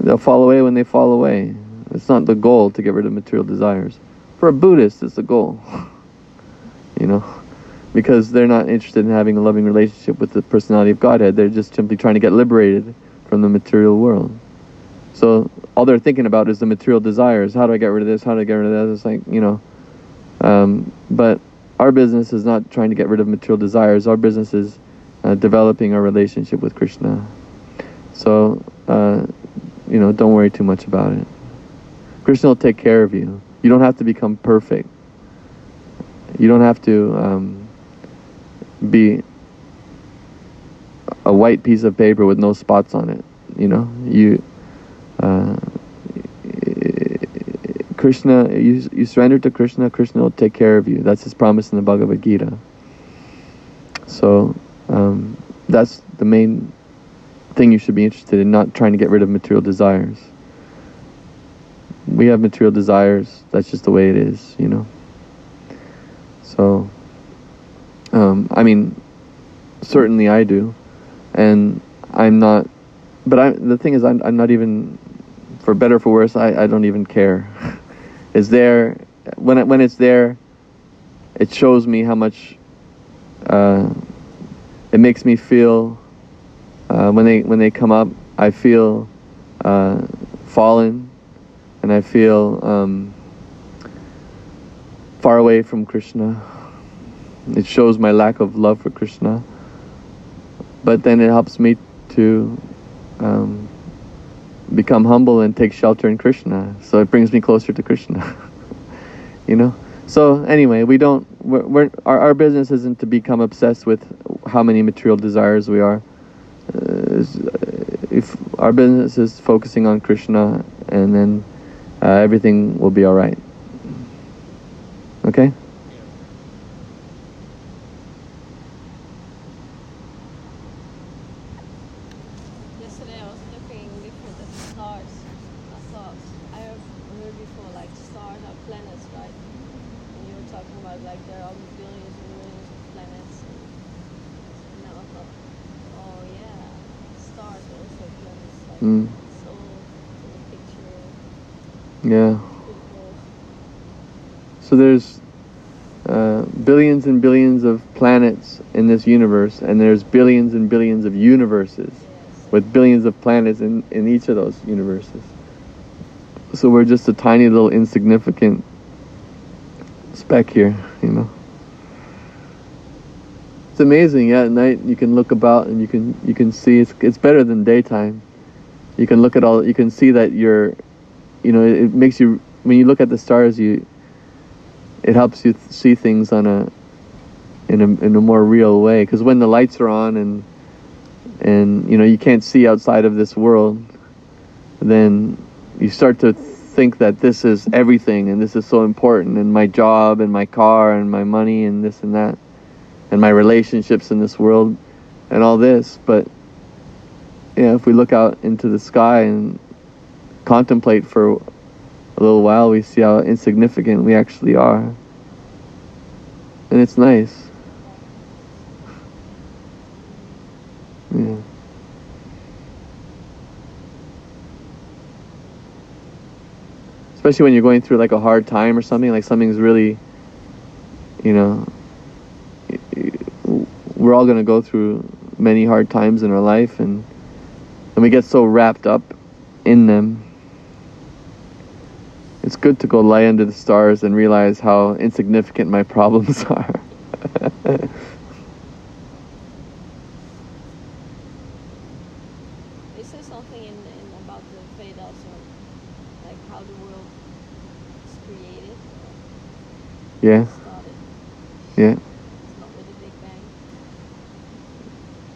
they'll fall away when they fall away. It's not the goal to get rid of material desires. For a buddhist it's the goal. You know because they're not interested in having a loving relationship with the personality of Godhead. They're just simply trying to get liberated from the material world. So all they're thinking about is the material desires. How do I get rid of this? How do I get rid of that? It's like, you know. Um, but our business is not trying to get rid of material desires. Our business is uh, developing our relationship with Krishna. So, uh, you know, don't worry too much about it. Krishna will take care of you. You don't have to become perfect. You don't have to. Um, be a white piece of paper with no spots on it. You know, you uh, Krishna, you you surrender to Krishna. Krishna will take care of you. That's his promise in the Bhagavad Gita. So um, that's the main thing you should be interested in, not trying to get rid of material desires. We have material desires. That's just the way it is, you know. So. Um, I mean, certainly I do, and I'm not. But I, the thing is, I'm, I'm not even, for better or for worse, I, I don't even care. it's there when it, when it's there. It shows me how much. Uh, it makes me feel. Uh, when they when they come up, I feel uh, fallen, and I feel um, far away from Krishna. It shows my lack of love for Krishna. But then it helps me to um, become humble and take shelter in Krishna. So it brings me closer to Krishna. you know? So anyway, we don't, we're, we're, our, our business isn't to become obsessed with how many material desires we are. Uh, if our business is focusing on Krishna and then uh, everything will be alright. Okay? Yesterday I was looking different at the stars. I thought I heard, heard before like stars are planets, right? And you were talking about like there are billions and millions of planets. And, and now I thought, oh yeah, stars are also planets. Like Mm. so in the picture, Yeah. So there's uh, billions and billions of planets in this universe, and there's billions and billions of universes Yes. with billions of planets in, in each of those universes. So we're just a tiny little insignificant speck here, you know. It's amazing. Yeah, at night you can look about and you can you can see it's it's better than daytime. You can look at all. You can see that you're, you know, it, it makes you when you look at the stars. You, it helps you th- see things on a, in a in a more real way. Because when the lights are on and, and you know you can't see outside of this world, then you start to think that this is everything and this is so important and my job and my car and my money and this and that and my relationships in this world and all this. But yeah if we look out into the sky and contemplate for a little while we see how insignificant we actually are. And it's nice. Yeah especially when you're going through like a hard time or something like something's really you know we're all going to go through many hard times in our life and and we get so wrapped up in them. It's good to go lie under the stars and realize how insignificant my problems are Is there something in, in about the Vedas or like how the world is created, yeah yeah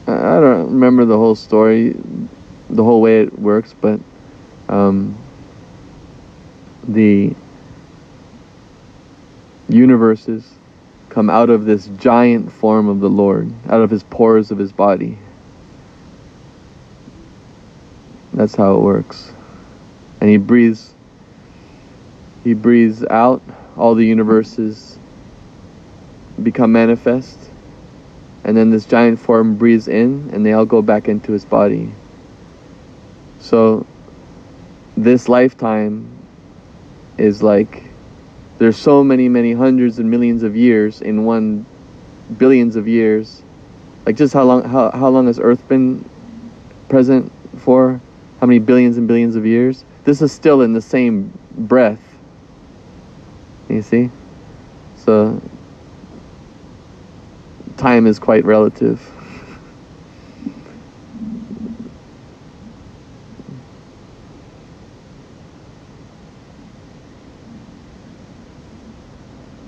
I don't remember the whole story, the whole way it works, but um, the universes come out of this giant form of the Lord, out of his pores of his body. That's how it works. And he breathes he breathes out, all the universes become manifest and then this giant form breathes in and they all go back into his body. So this lifetime is like there's so many many hundreds and millions of years in one billions of years. Like just how long how, how long has earth been present for? How many billions and billions of years? This is still in the same breath you see so time is quite relative.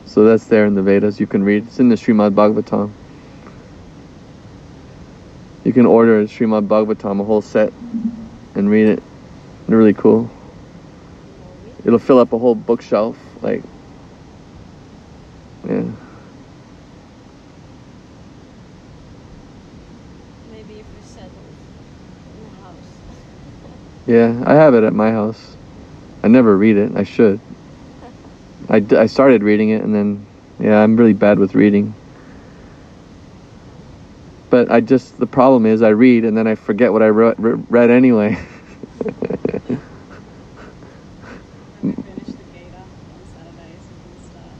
So that's there in the Vedas. You can read. It's in the Srimad Bhagavatam. You can order a Srimad Bhagavatam, a whole set, and read it. They're really cool. It'll fill up a whole bookshelf. Like, yeah. Maybe if you're settled in a house. Yeah, I have it at my house. I never read it. I should. I, d- I started reading it and then, yeah, I'm really bad with reading. But I just, the problem is I read and then I forget what I re- read anyway. Have you finished the Gita on Saturdays? We can start.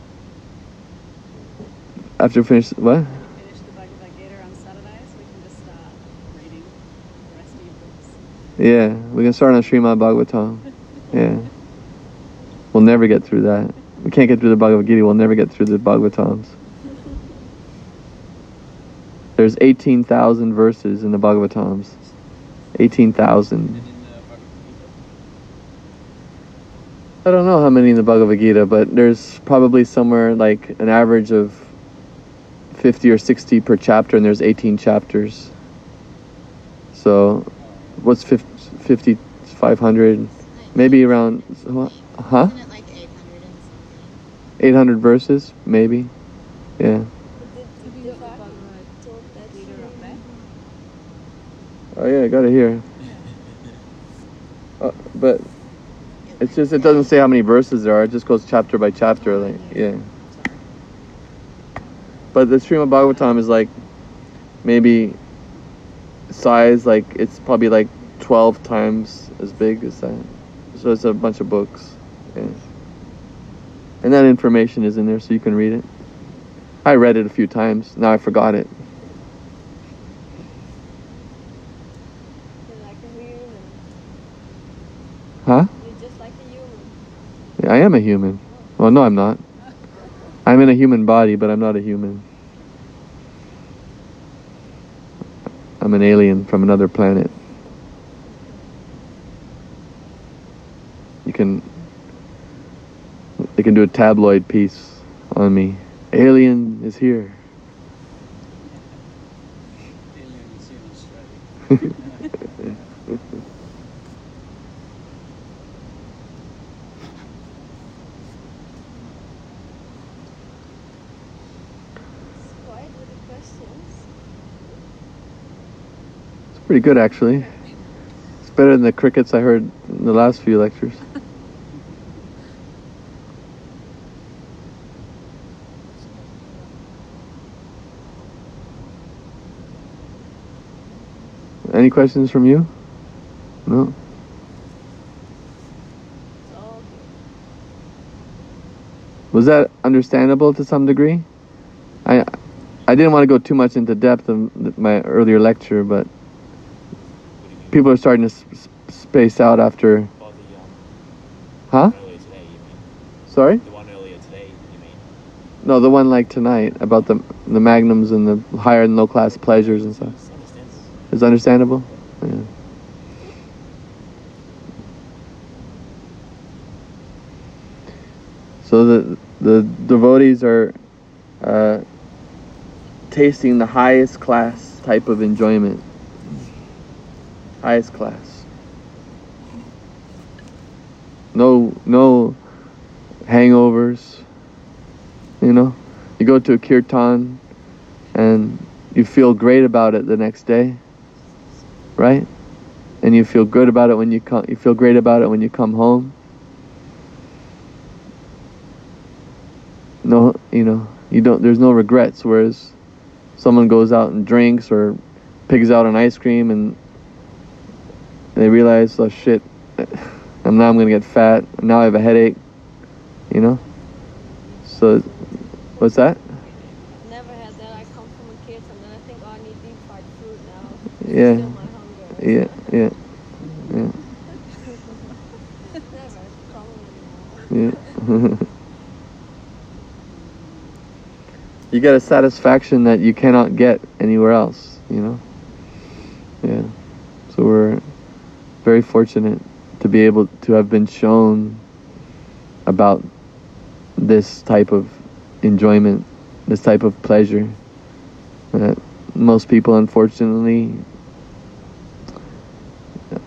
After I finish, what? Finish the Bhagavad Gita on Saturdays. We can just start reading the rest of your books. Yeah, we can start on Srimad Bhagavatam. Yeah. We'll never get through that. We can't get through the Bhagavad Gita, we'll never get through the Bhagavatams. There's 18,000 verses in the Bhagavatams. 18,000. And in I don't know how many in the Bhagavad Gita, but there's probably somewhere like an average of 50 or 60 per chapter, and there's 18 chapters. So, what's 50, 50 500? Maybe around, huh? Isn't it like 800 and something? 800 verses, maybe. Yeah. But did, did the Bhagavad talk that Gita up there. Oh yeah, I got it here. Uh, but it's just it doesn't say how many verses there are. It just goes chapter by chapter, like yeah. But the Srimad Bhagavatam is like maybe size like it's probably like twelve times as big as that. So it's a bunch of books. Yeah. And that information is in there so you can read it. I read it a few times. Now I forgot it. Like. Huh? You're just like a human. Yeah, I am a human. Well, no, I'm not. I'm in a human body, but I'm not a human. I'm an alien from another planet. You can they can do a tabloid piece on me. Alien is here. Alien is here in Australia. It's quiet with the questions. It's pretty good actually. It's better than the crickets I heard in the last few lectures. Any questions from you? No? Was that understandable to some degree? I I didn't want to go too much into depth of my earlier lecture, but What do you mean? People are starting to s- s- space out after. The um, Huh? today. Sorry? The one earlier today, you mean? No, the one like tonight about the the magnums and the higher and low class pleasures and stuff. It's. Is understandable? Yeah. So the the devotees are uh, tasting the highest class type of enjoyment. Highest class. No no hangovers. You know, you go to a kirtan and you feel great about it the next day right? And you feel good about it when you come. You feel great about it when you come home. No, you know, you don't. There's no regrets. Whereas, someone goes out and drinks or pigs out on ice cream and they realize, oh shit, and now I'm gonna get fat. And now I have a headache. You know. So, what's that? Never had that. I come from a kid and then I think, oh, I need deep fried food now. Yeah. Hunger. Yeah, yeah, yeah, Never. Probably not. yeah. you get a satisfaction that you cannot get anywhere else, you know? Yeah. So we're very fortunate to be able to have been shown about this type of enjoyment, this type of pleasure that most people unfortunately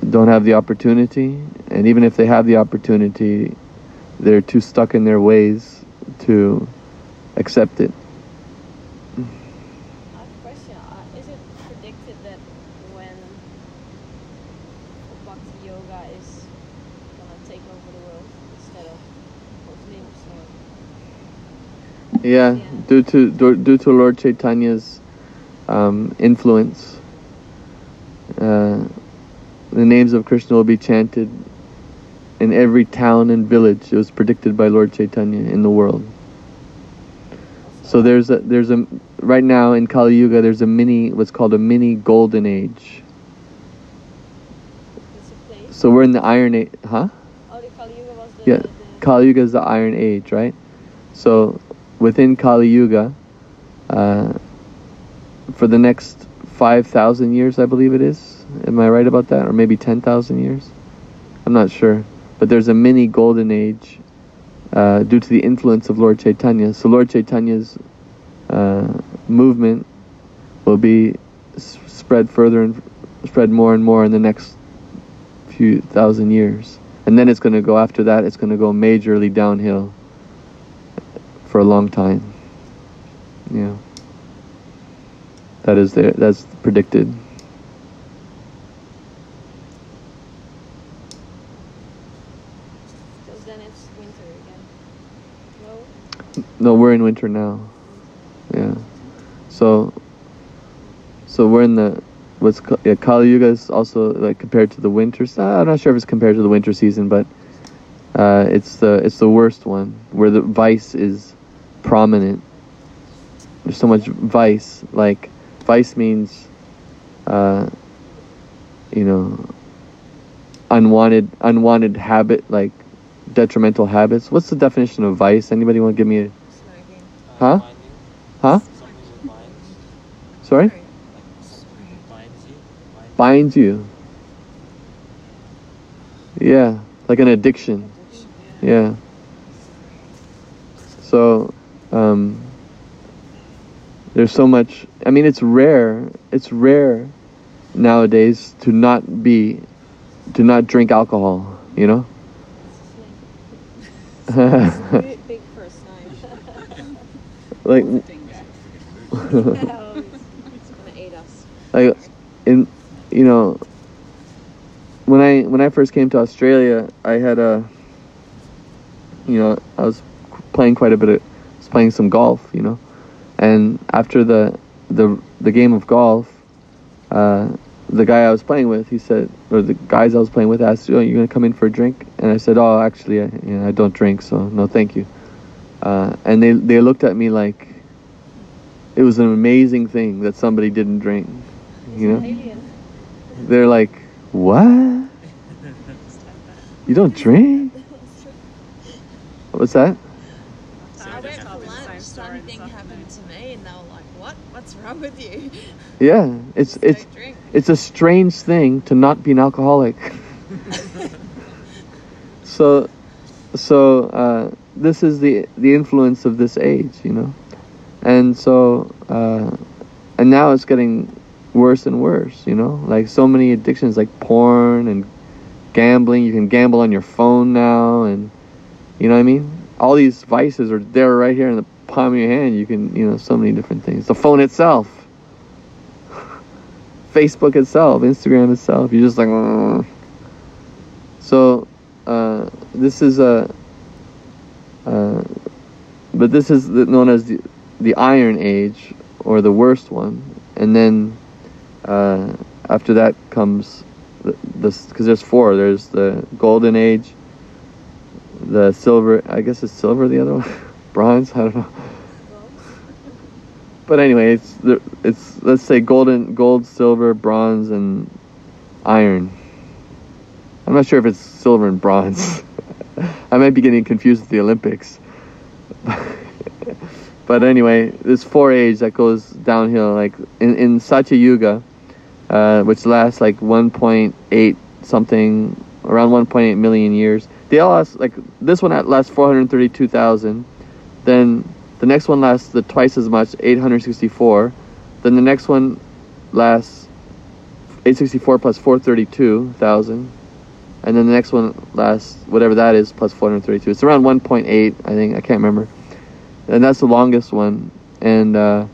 don't have the opportunity. And even if they have the opportunity they're too stuck in their ways to accept it I have a question. Uh, is it predicted that when Bhakti Yoga is gonna take over the world instead of Muslims? Or yeah, Yeah. due to due, due to lord chaitanya's um, influence uh, the names of krishna will be chanted in every town and village it was predicted by lord chaitanya in the world so there's a there's a right now in kali yuga there's a mini what's called a mini golden age it's a place. so we're in the iron age huh Oh, the Kali Yuga was the. Yeah, the Kali Yuga is the Iron Age, right? So within Kali Yuga, uh, for the next five thousand years, I believe it is. Am I right about that, or maybe ten thousand years? I'm not sure, but there's a mini golden age uh, due to the influence of Lord Chaitanya. So Lord Chaitanya's uh, movement will be s- spread further and spread more and more in the next few thousand years and then it's going to go after that it's going to go majorly downhill for a long time. Yeah. That is there that's predicted. Because then it's winter again. No. no we're in winter now. Yeah. So so we're in the what's yeah, Kali Yuga is also like compared to the winter I'm not sure if it's compared to the winter season but uh, it's the it's the worst one where the vice is prominent there's so much vice like vice means uh, you know unwanted unwanted habit like detrimental habits what's the definition of vice anybody want to give me a Huh? Uh, huh sorry binds you. Yeah, like an addiction. Yeah. So, um, there's so much. I mean, it's rare. It's rare nowadays to not be, to not drink alcohol. You know. Like, like in you know when i when i first came to australia i had a you know i was playing quite a bit of was playing some golf you know and after the the the game of golf uh the guy i was playing with he said or the guys i was playing with asked oh you gonna come in for a drink and i said oh actually i, you know, I don't drink so no thank you uh, and they they looked at me like it was an amazing thing that somebody didn't drink you know they're like, what? You don't drink? What's that? So I I went just for told this same lunch, story same this thing afternoon. happened to me, and they were like, "What? What's wrong with you? Yeah, it's it's don't drink." it's a strange thing to not be an alcoholic. so, so uh, this is the the influence of this age, you know, and so uh, and now it's getting worse and worse, you know, like so many addictions like porn and gambling. You can gamble on your phone now, and you know what I mean. All these vices are there right here in the palm of your hand. You can, you know, so many different things. The phone itself. Facebook itself, Instagram itself. You're just like, "Mm." so uh, this is a, uh, but this is known as the, the Iron Age or the worst one, and then uh, after that comes this because there's four. There's the Golden Age, the Silver. I guess it's silver. The other one, bronze. I don't know. But anyway, it's it's let's say golden, gold, silver, bronze, and iron. I'm not sure if it's silver and bronze. I might be getting confused with the Olympics. but anyway, this four age that goes downhill. Like in in Satya Yuga, uh, which lasts like 1.8 something, around 1.8 million years. They all last like this one lasts 432,000. Then the next one lasts the twice as much, 864. Then the next one lasts 864 plus 432,000. And then the next one lasts whatever that is plus 432. It's around 1.8, I think. I can't remember. And that's the longest one. And uh,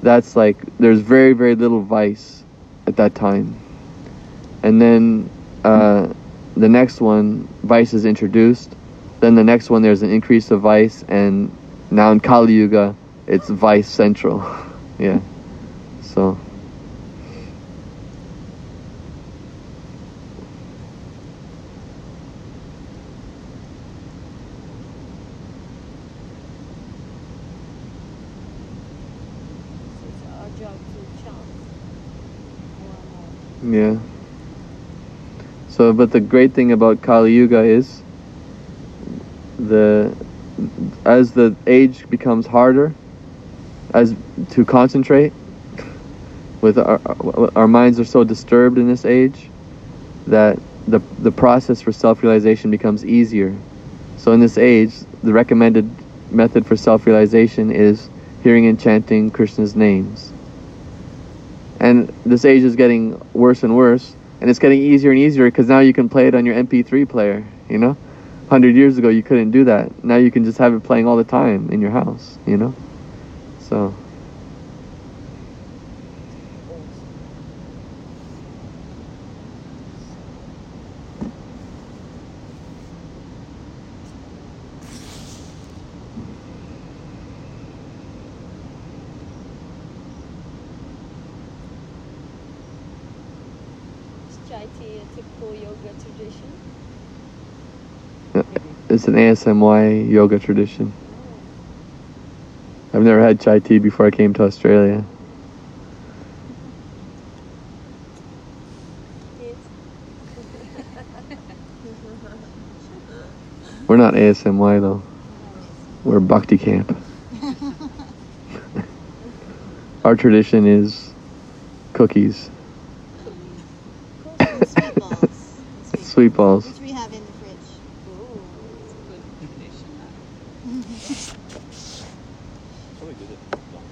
that's like, there's very, very little vice at that time. And then uh, the next one, vice is introduced. Then the next one, there's an increase of vice. And now in Kali Yuga, it's vice central. yeah. So. Yeah. So, but the great thing about Kali Yuga is the as the age becomes harder, as to concentrate. With our our minds are so disturbed in this age that the the process for self realization becomes easier. So in this age, the recommended method for self realization is hearing and chanting Krishna's names. And this age is getting worse and worse, and it's getting easier and easier because now you can play it on your MP3 player. You know, hundred years ago you couldn't do that. Now you can just have it playing all the time in your house. You know, so. Is chai tea a typical yoga tradition? It's an ASMY yoga tradition. I've never had chai tea before I came to Australia. We're not ASMY though. We're Bhakti camp. Our tradition is cookies. sweet balls. Which we have in the fridge. Ooh, that's a good recommendation. That. Probably good that like,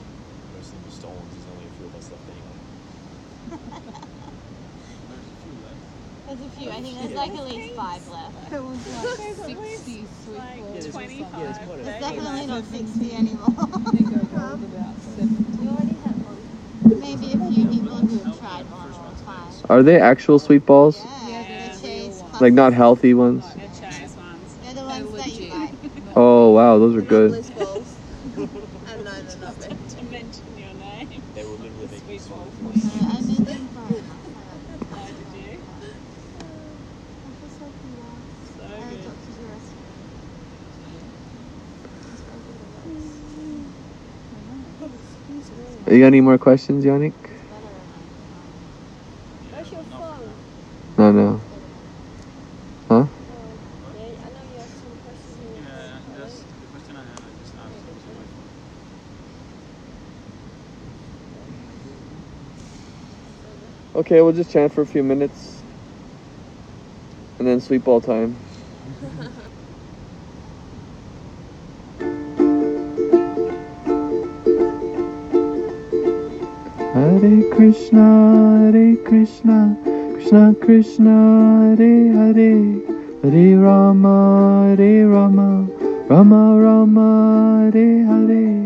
most of them were stolen. 'cause There's only a few of us left anyway. There's a few left. There's a few. I think there's like at least five left. It was There's like at least, 60 sweet like, balls. or 25 something. Yeah, it's quite a- It's bags. definitely not 60 anymore. I think I rolled about 70. You already had one. Maybe a few people who have tried one or five. Are they actual sweet balls? Yeah, the cheese. Like not healthy ones? They're Chinese ones. They're the ones that you legit. like. Oh wow, those are good. Bliss balls. and no, they're not bad. To mention your name. They were literally Sweet making balls. songs. I made them for Oh, did you? So good. You got any more questions, Yannick? Where's your phone? No, no. Oh, yeah, I know you have some questions. in your Yeah, phone, that's right? the question I had. I just asked. was on my phone. Okay, we'll just chant for a few minutes. And then sweet all time. Hare Krishna, Hare Krishna, Krishna Krishna, Hare Hare, Hare Rama, Hare Rama, Rama Rama, Hare Hare.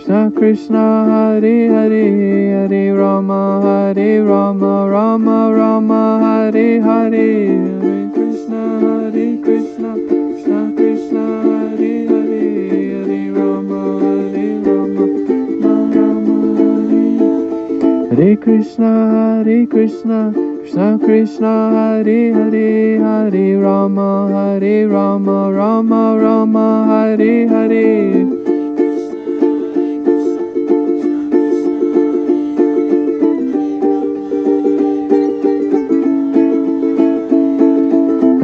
Krishna Krishna, Hare Hare, Hare Rama, Hare Rama, Rama Rama, Hare Hare. Hare Krishna, Hare Krishna, Krishna Krishna, Hare Hare, Hare Rama, Hare Rama, Rama Rama, Hare Hare Krishna, Hare Krishna, Krishna Krishna, Hare Hare, Hare Rama, Hare Rama, Rama Rama, Hare Hare.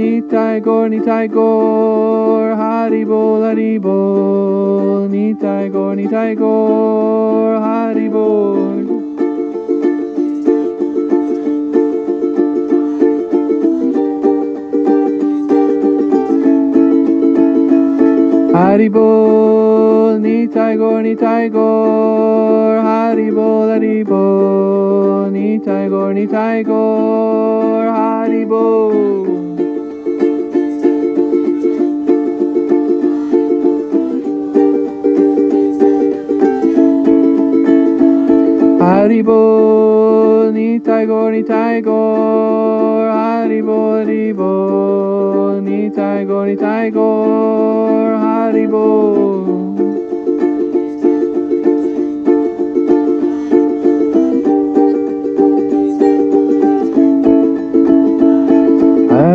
Nitai Gor, Nitai Gor, Haribol, Haribol, Nitai Gor, Nitai Gor, Haribol. Haribol, Nitai Gor, Nitai Gor, Haribol, Haribol, Nitai Gor, Nitai Gor, Haribol. Haribol, Nitai Gor, Nitai Gor, Haribol, Nitai Gor, Nitai Gor, Haribol, Nitai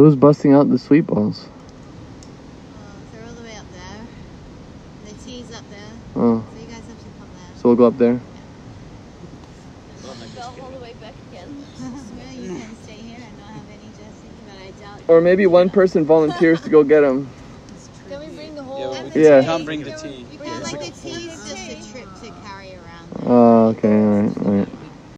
So who's busting out the sweet balls? Uh, they're all the way up there. The tea's up there. Oh, So you guys have to come there. so we'll go up there. Go all the way back again. Really, you can stay here and not have any dressing, but I doubt. Or maybe one person volunteers to go get them. Can we bring the whole? Yeah, we Yeah. can't bring the tea. Yeah, like the tea's just a trip to carry around. Oh, okay, alright, alright.